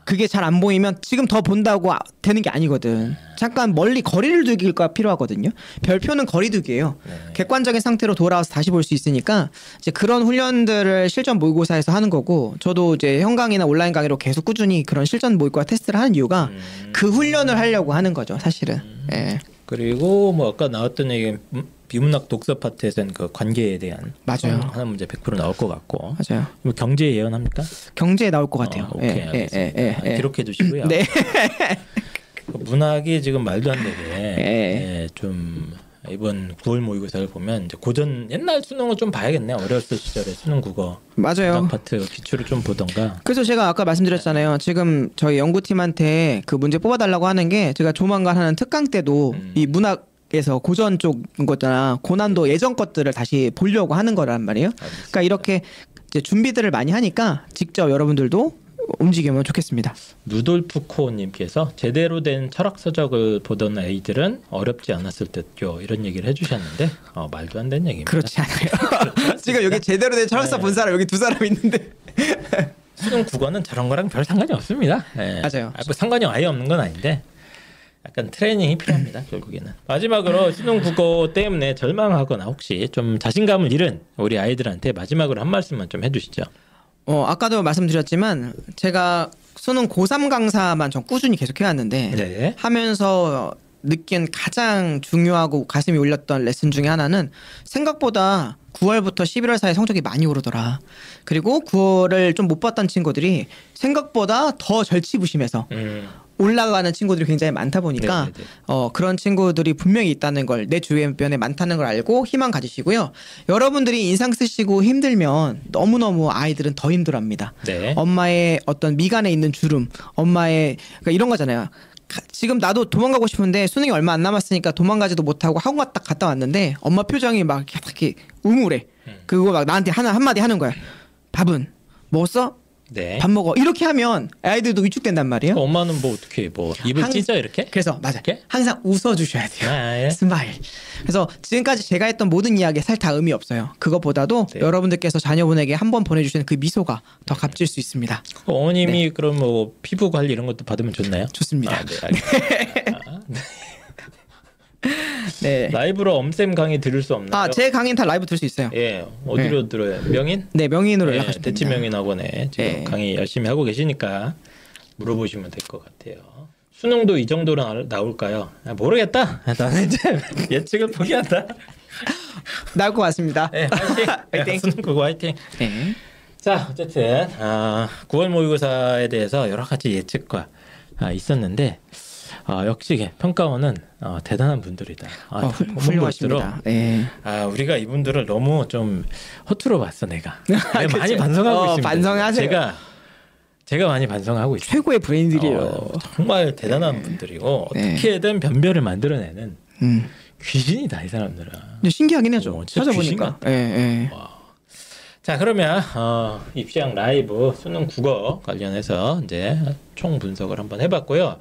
그게 잘 안 보이면 지금 더 본다고 아- 되는 게 아니거든. 잠깐 멀리 거리를 두기가 필요하거든요. 별표는 거리두기예요. 네. 객관적인 상태로 돌아와서 다시 볼 수 있으니까 이제 그런 훈련들을 실전 모의고사에서 하는 거고 저도 이제 현강이나 온라인 강의로 계속 꾸준히 그런 실전 모의고사 테스트를 하는 이유가 음. 그 훈련을 하려고 하는 거죠, 사실은. 예. 그리고 뭐 아까 나왔던 얘기 음, 비문학 독서 파트에서는 그 관계에 대한 맞아요. 하나 문제 100% 나올 것 같고 맞아요. 뭐 경제 예언합니까? 경제에 나올 것 같아요. 어, 오케이 예, 예, 알겠습니다. 예, 예, 예. 기록해 두시고요. 네. 그 문학이 지금 말도 안 되게 예. 예, 좀 이번 9월 모의고사를 보면 이제 고전 옛날 수능을 좀 봐야겠네요. 어렸을 시절에 수능 국어 맞아요. 파트 기초를 좀 보던가. 그래서 제가 아까 말씀드렸잖아요. 지금 저희 연구팀한테 그 문제 뽑아달라고 하는 게 제가 조만간 하는 특강 때도 음. 이 문학 에서 고전 쪽 거잖아. 고난도 예전 것들을 다시 보려고 하는 거란 말이에요. 그러니까 이렇게 이제 준비들을 많이 하니까 직접 여러분들도 움직이면 좋겠습니다. 누돌프 코님께서 제대로 된 철학 서적을 보던 아이들은 어렵지 않았을 듯요 이런 얘기를 해주셨는데 어, 말도 안 되는 얘기입니다. 그렇지 않아요. 지금 여기 제대로 된 철학사 본 사람 여기 두 사람 있는데. 수능 국어는 저런 거랑 별 상관이 없습니다. 예. 맞아요. 아, 뭐 상관이 아예 없는 건 아닌데 약간 트레이닝이 필요합니다. 결국에는 마지막으로 수능 국어 때문에 절망하거나 혹시 좀 자신감을 잃은 우리 아이들한테 마지막으로 한 말씀만 좀 해주시죠. 어, 아까도 말씀드렸지만 제가 수능 고3 강사만 전 꾸준히 계속 해왔는데 네. 하면서 느낀 가장 중요하고 가슴이 울렸던 레슨 중에 하나는 생각보다 9월부터 11월 사이 성적이 많이 오르더라. 그리고 9월을 좀 못 봤던 친구들이 생각보다 더 절치부심해서 음. 올라가는 친구들이 굉장히 많다 보니까 네네네. 어, 그런 친구들이 분명히 있다는 걸 내 주변에 많다는 걸 알고 희망 가지시고요. 여러분들이 인상 쓰시고 힘들면 너무너무 아이들은 더 힘들어합니다. 네. 엄마의 어떤 미간에 있는 주름, 엄마의 그러니까 이런 거잖아요. 가- 지금 나도 도망가고 싶은데 수능이 얼마 안 남았으니까 도망가지도 못하고 학원 갔다 갔다 왔는데 엄마 표정이 막 이렇게, 이렇게 우물해. 음. 그거 막 나한테 하나 한마디 하는 거야. 밥은 먹었어? 네. 밥 먹어. 이렇게 하면 아이들도 위축된단 말이에요. 그 엄마는 뭐 어떻게 뭐 입을 항- 찢어 이렇게? 그래서 맞아. 이렇게? 항상 웃어 주셔야 돼요. 아, 예. smile. 그래서 지금까지 제가 했던 모든 이야기 사실 다 의미 없어요. 그것보다도 네. 여러분들께서 자녀분에게 한 번 보내주시는 그 미소가 더 값질 수 있습니다. 그 어머님이 그럼 뭐 피부 관리 이런 것도 받으면 좋나요? 좋습니다. 아, 네. 네. 라이브로 엄쌤 강의 들을 수 없나요? 아, 제 강의는 다 라이브 들수 있어요. 예, 어디로 들어요? 명인? 네, 명인으로 네, 연락하시면 됩니다. 명인 학원에 지금 네. 강의 열심히 하고 계시니까 물어보시면 될 것 같아요. 수능도 이 정도로 나- 나올까요? 아, 모르겠다. 나는 이제 예측을 포기한다. 나올 것 같습니다. 네, 화이팅. 화이팅. 수능 그거 화이팅. 네. 자, 어쨌든 아, 9월 모의고사에 대해서 여러 가지 예측과 아, 있었는데 아, 역시 평가원은 어, 대단한 분들이다. 아, 어, 훌- 훌륭하십니다. 네. 아, 우리가 이분들을 너무 좀 허투루 봤어 내가. 내가 많이 그치? 반성하고 어, 있습니다. 반성하세요. 제가 제가 많이 반성하고 있어요. 최고의 브레인들이에요. 어, 정말 대단한 분들이고 네. 어떻게든 변별을 만들어내는 음. 귀신이다 이 사람들은. 신기하긴 하죠. 어, 찾아보니까. 예, 예. 자 그러면 어, 입시왕 라이브 수능 국어 관련해서 이제 총 분석을 한번 해봤고요.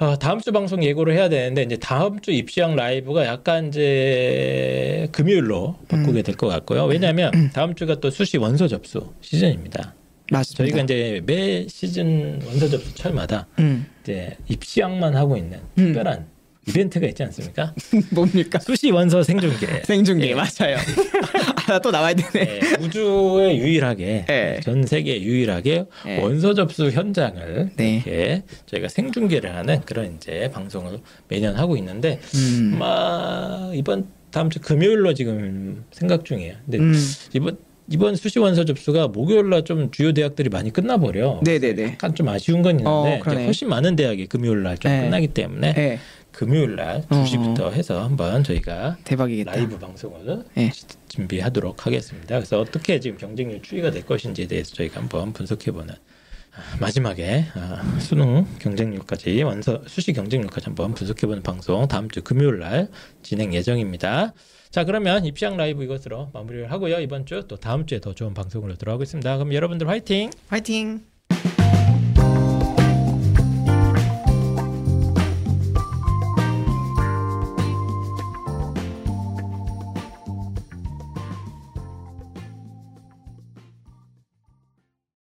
어, 다음 주 방송 예고를 해야 되는데 이제 다음 주 입시왕 라이브가 약간 이제 금요일로 바꾸게 될 것 같고요. 왜냐하면 다음 주가 또 수시 원서 접수 시즌입니다. 맞습니다. 저희가 이제 매 시즌 원서 접수 철마다 음. 이제 입시왕만 하고 있는 특별한 이벤트가 있지 않습니까? 뭡니까? 수시 원서 생중계. 생중계 예. 맞아요. 아, 또 나와야 되네. 네, 우주에 유일하게 네. 전 세계 유일하게 네. 원서 접수 현장을 네. 이렇게 저희가 생중계를 하는 그런 이제 방송을 매년 하고 있는데 음. 아마 이번 다음 주 금요일로 지금 생각 중이에요. 근데 음. 이번 이번 수시 원서 접수가 목요일 날 좀 주요 대학들이 많이 끝나버려. 네네네. 약간 좀 아쉬운 건 있는데 어. 훨씬 많은 대학이 금요일 날 좀 네. 끝나기 때문에 네. 금요일날 어. 2시부터 해서 한번 저희가 대박이겠다. 라이브 방송을 네. 지- 준비하도록 하겠습니다. 그래서 어떻게 지금 경쟁률 추이가 될 것인지에 대해서 저희가 한번 분석해보는 아, 마지막에 아, 수능 경쟁률까지 원서 수시 경쟁률까지 한번 분석해보는 방송 다음 주 금요일 날 진행 예정입니다. 자 그러면 입시왕 라이브 이것으로 마무리를 하고요. 이번 주 또 다음 주에 더 좋은 방송으로 돌아오겠습니다. 그럼 여러분들 화이팅! 화이팅.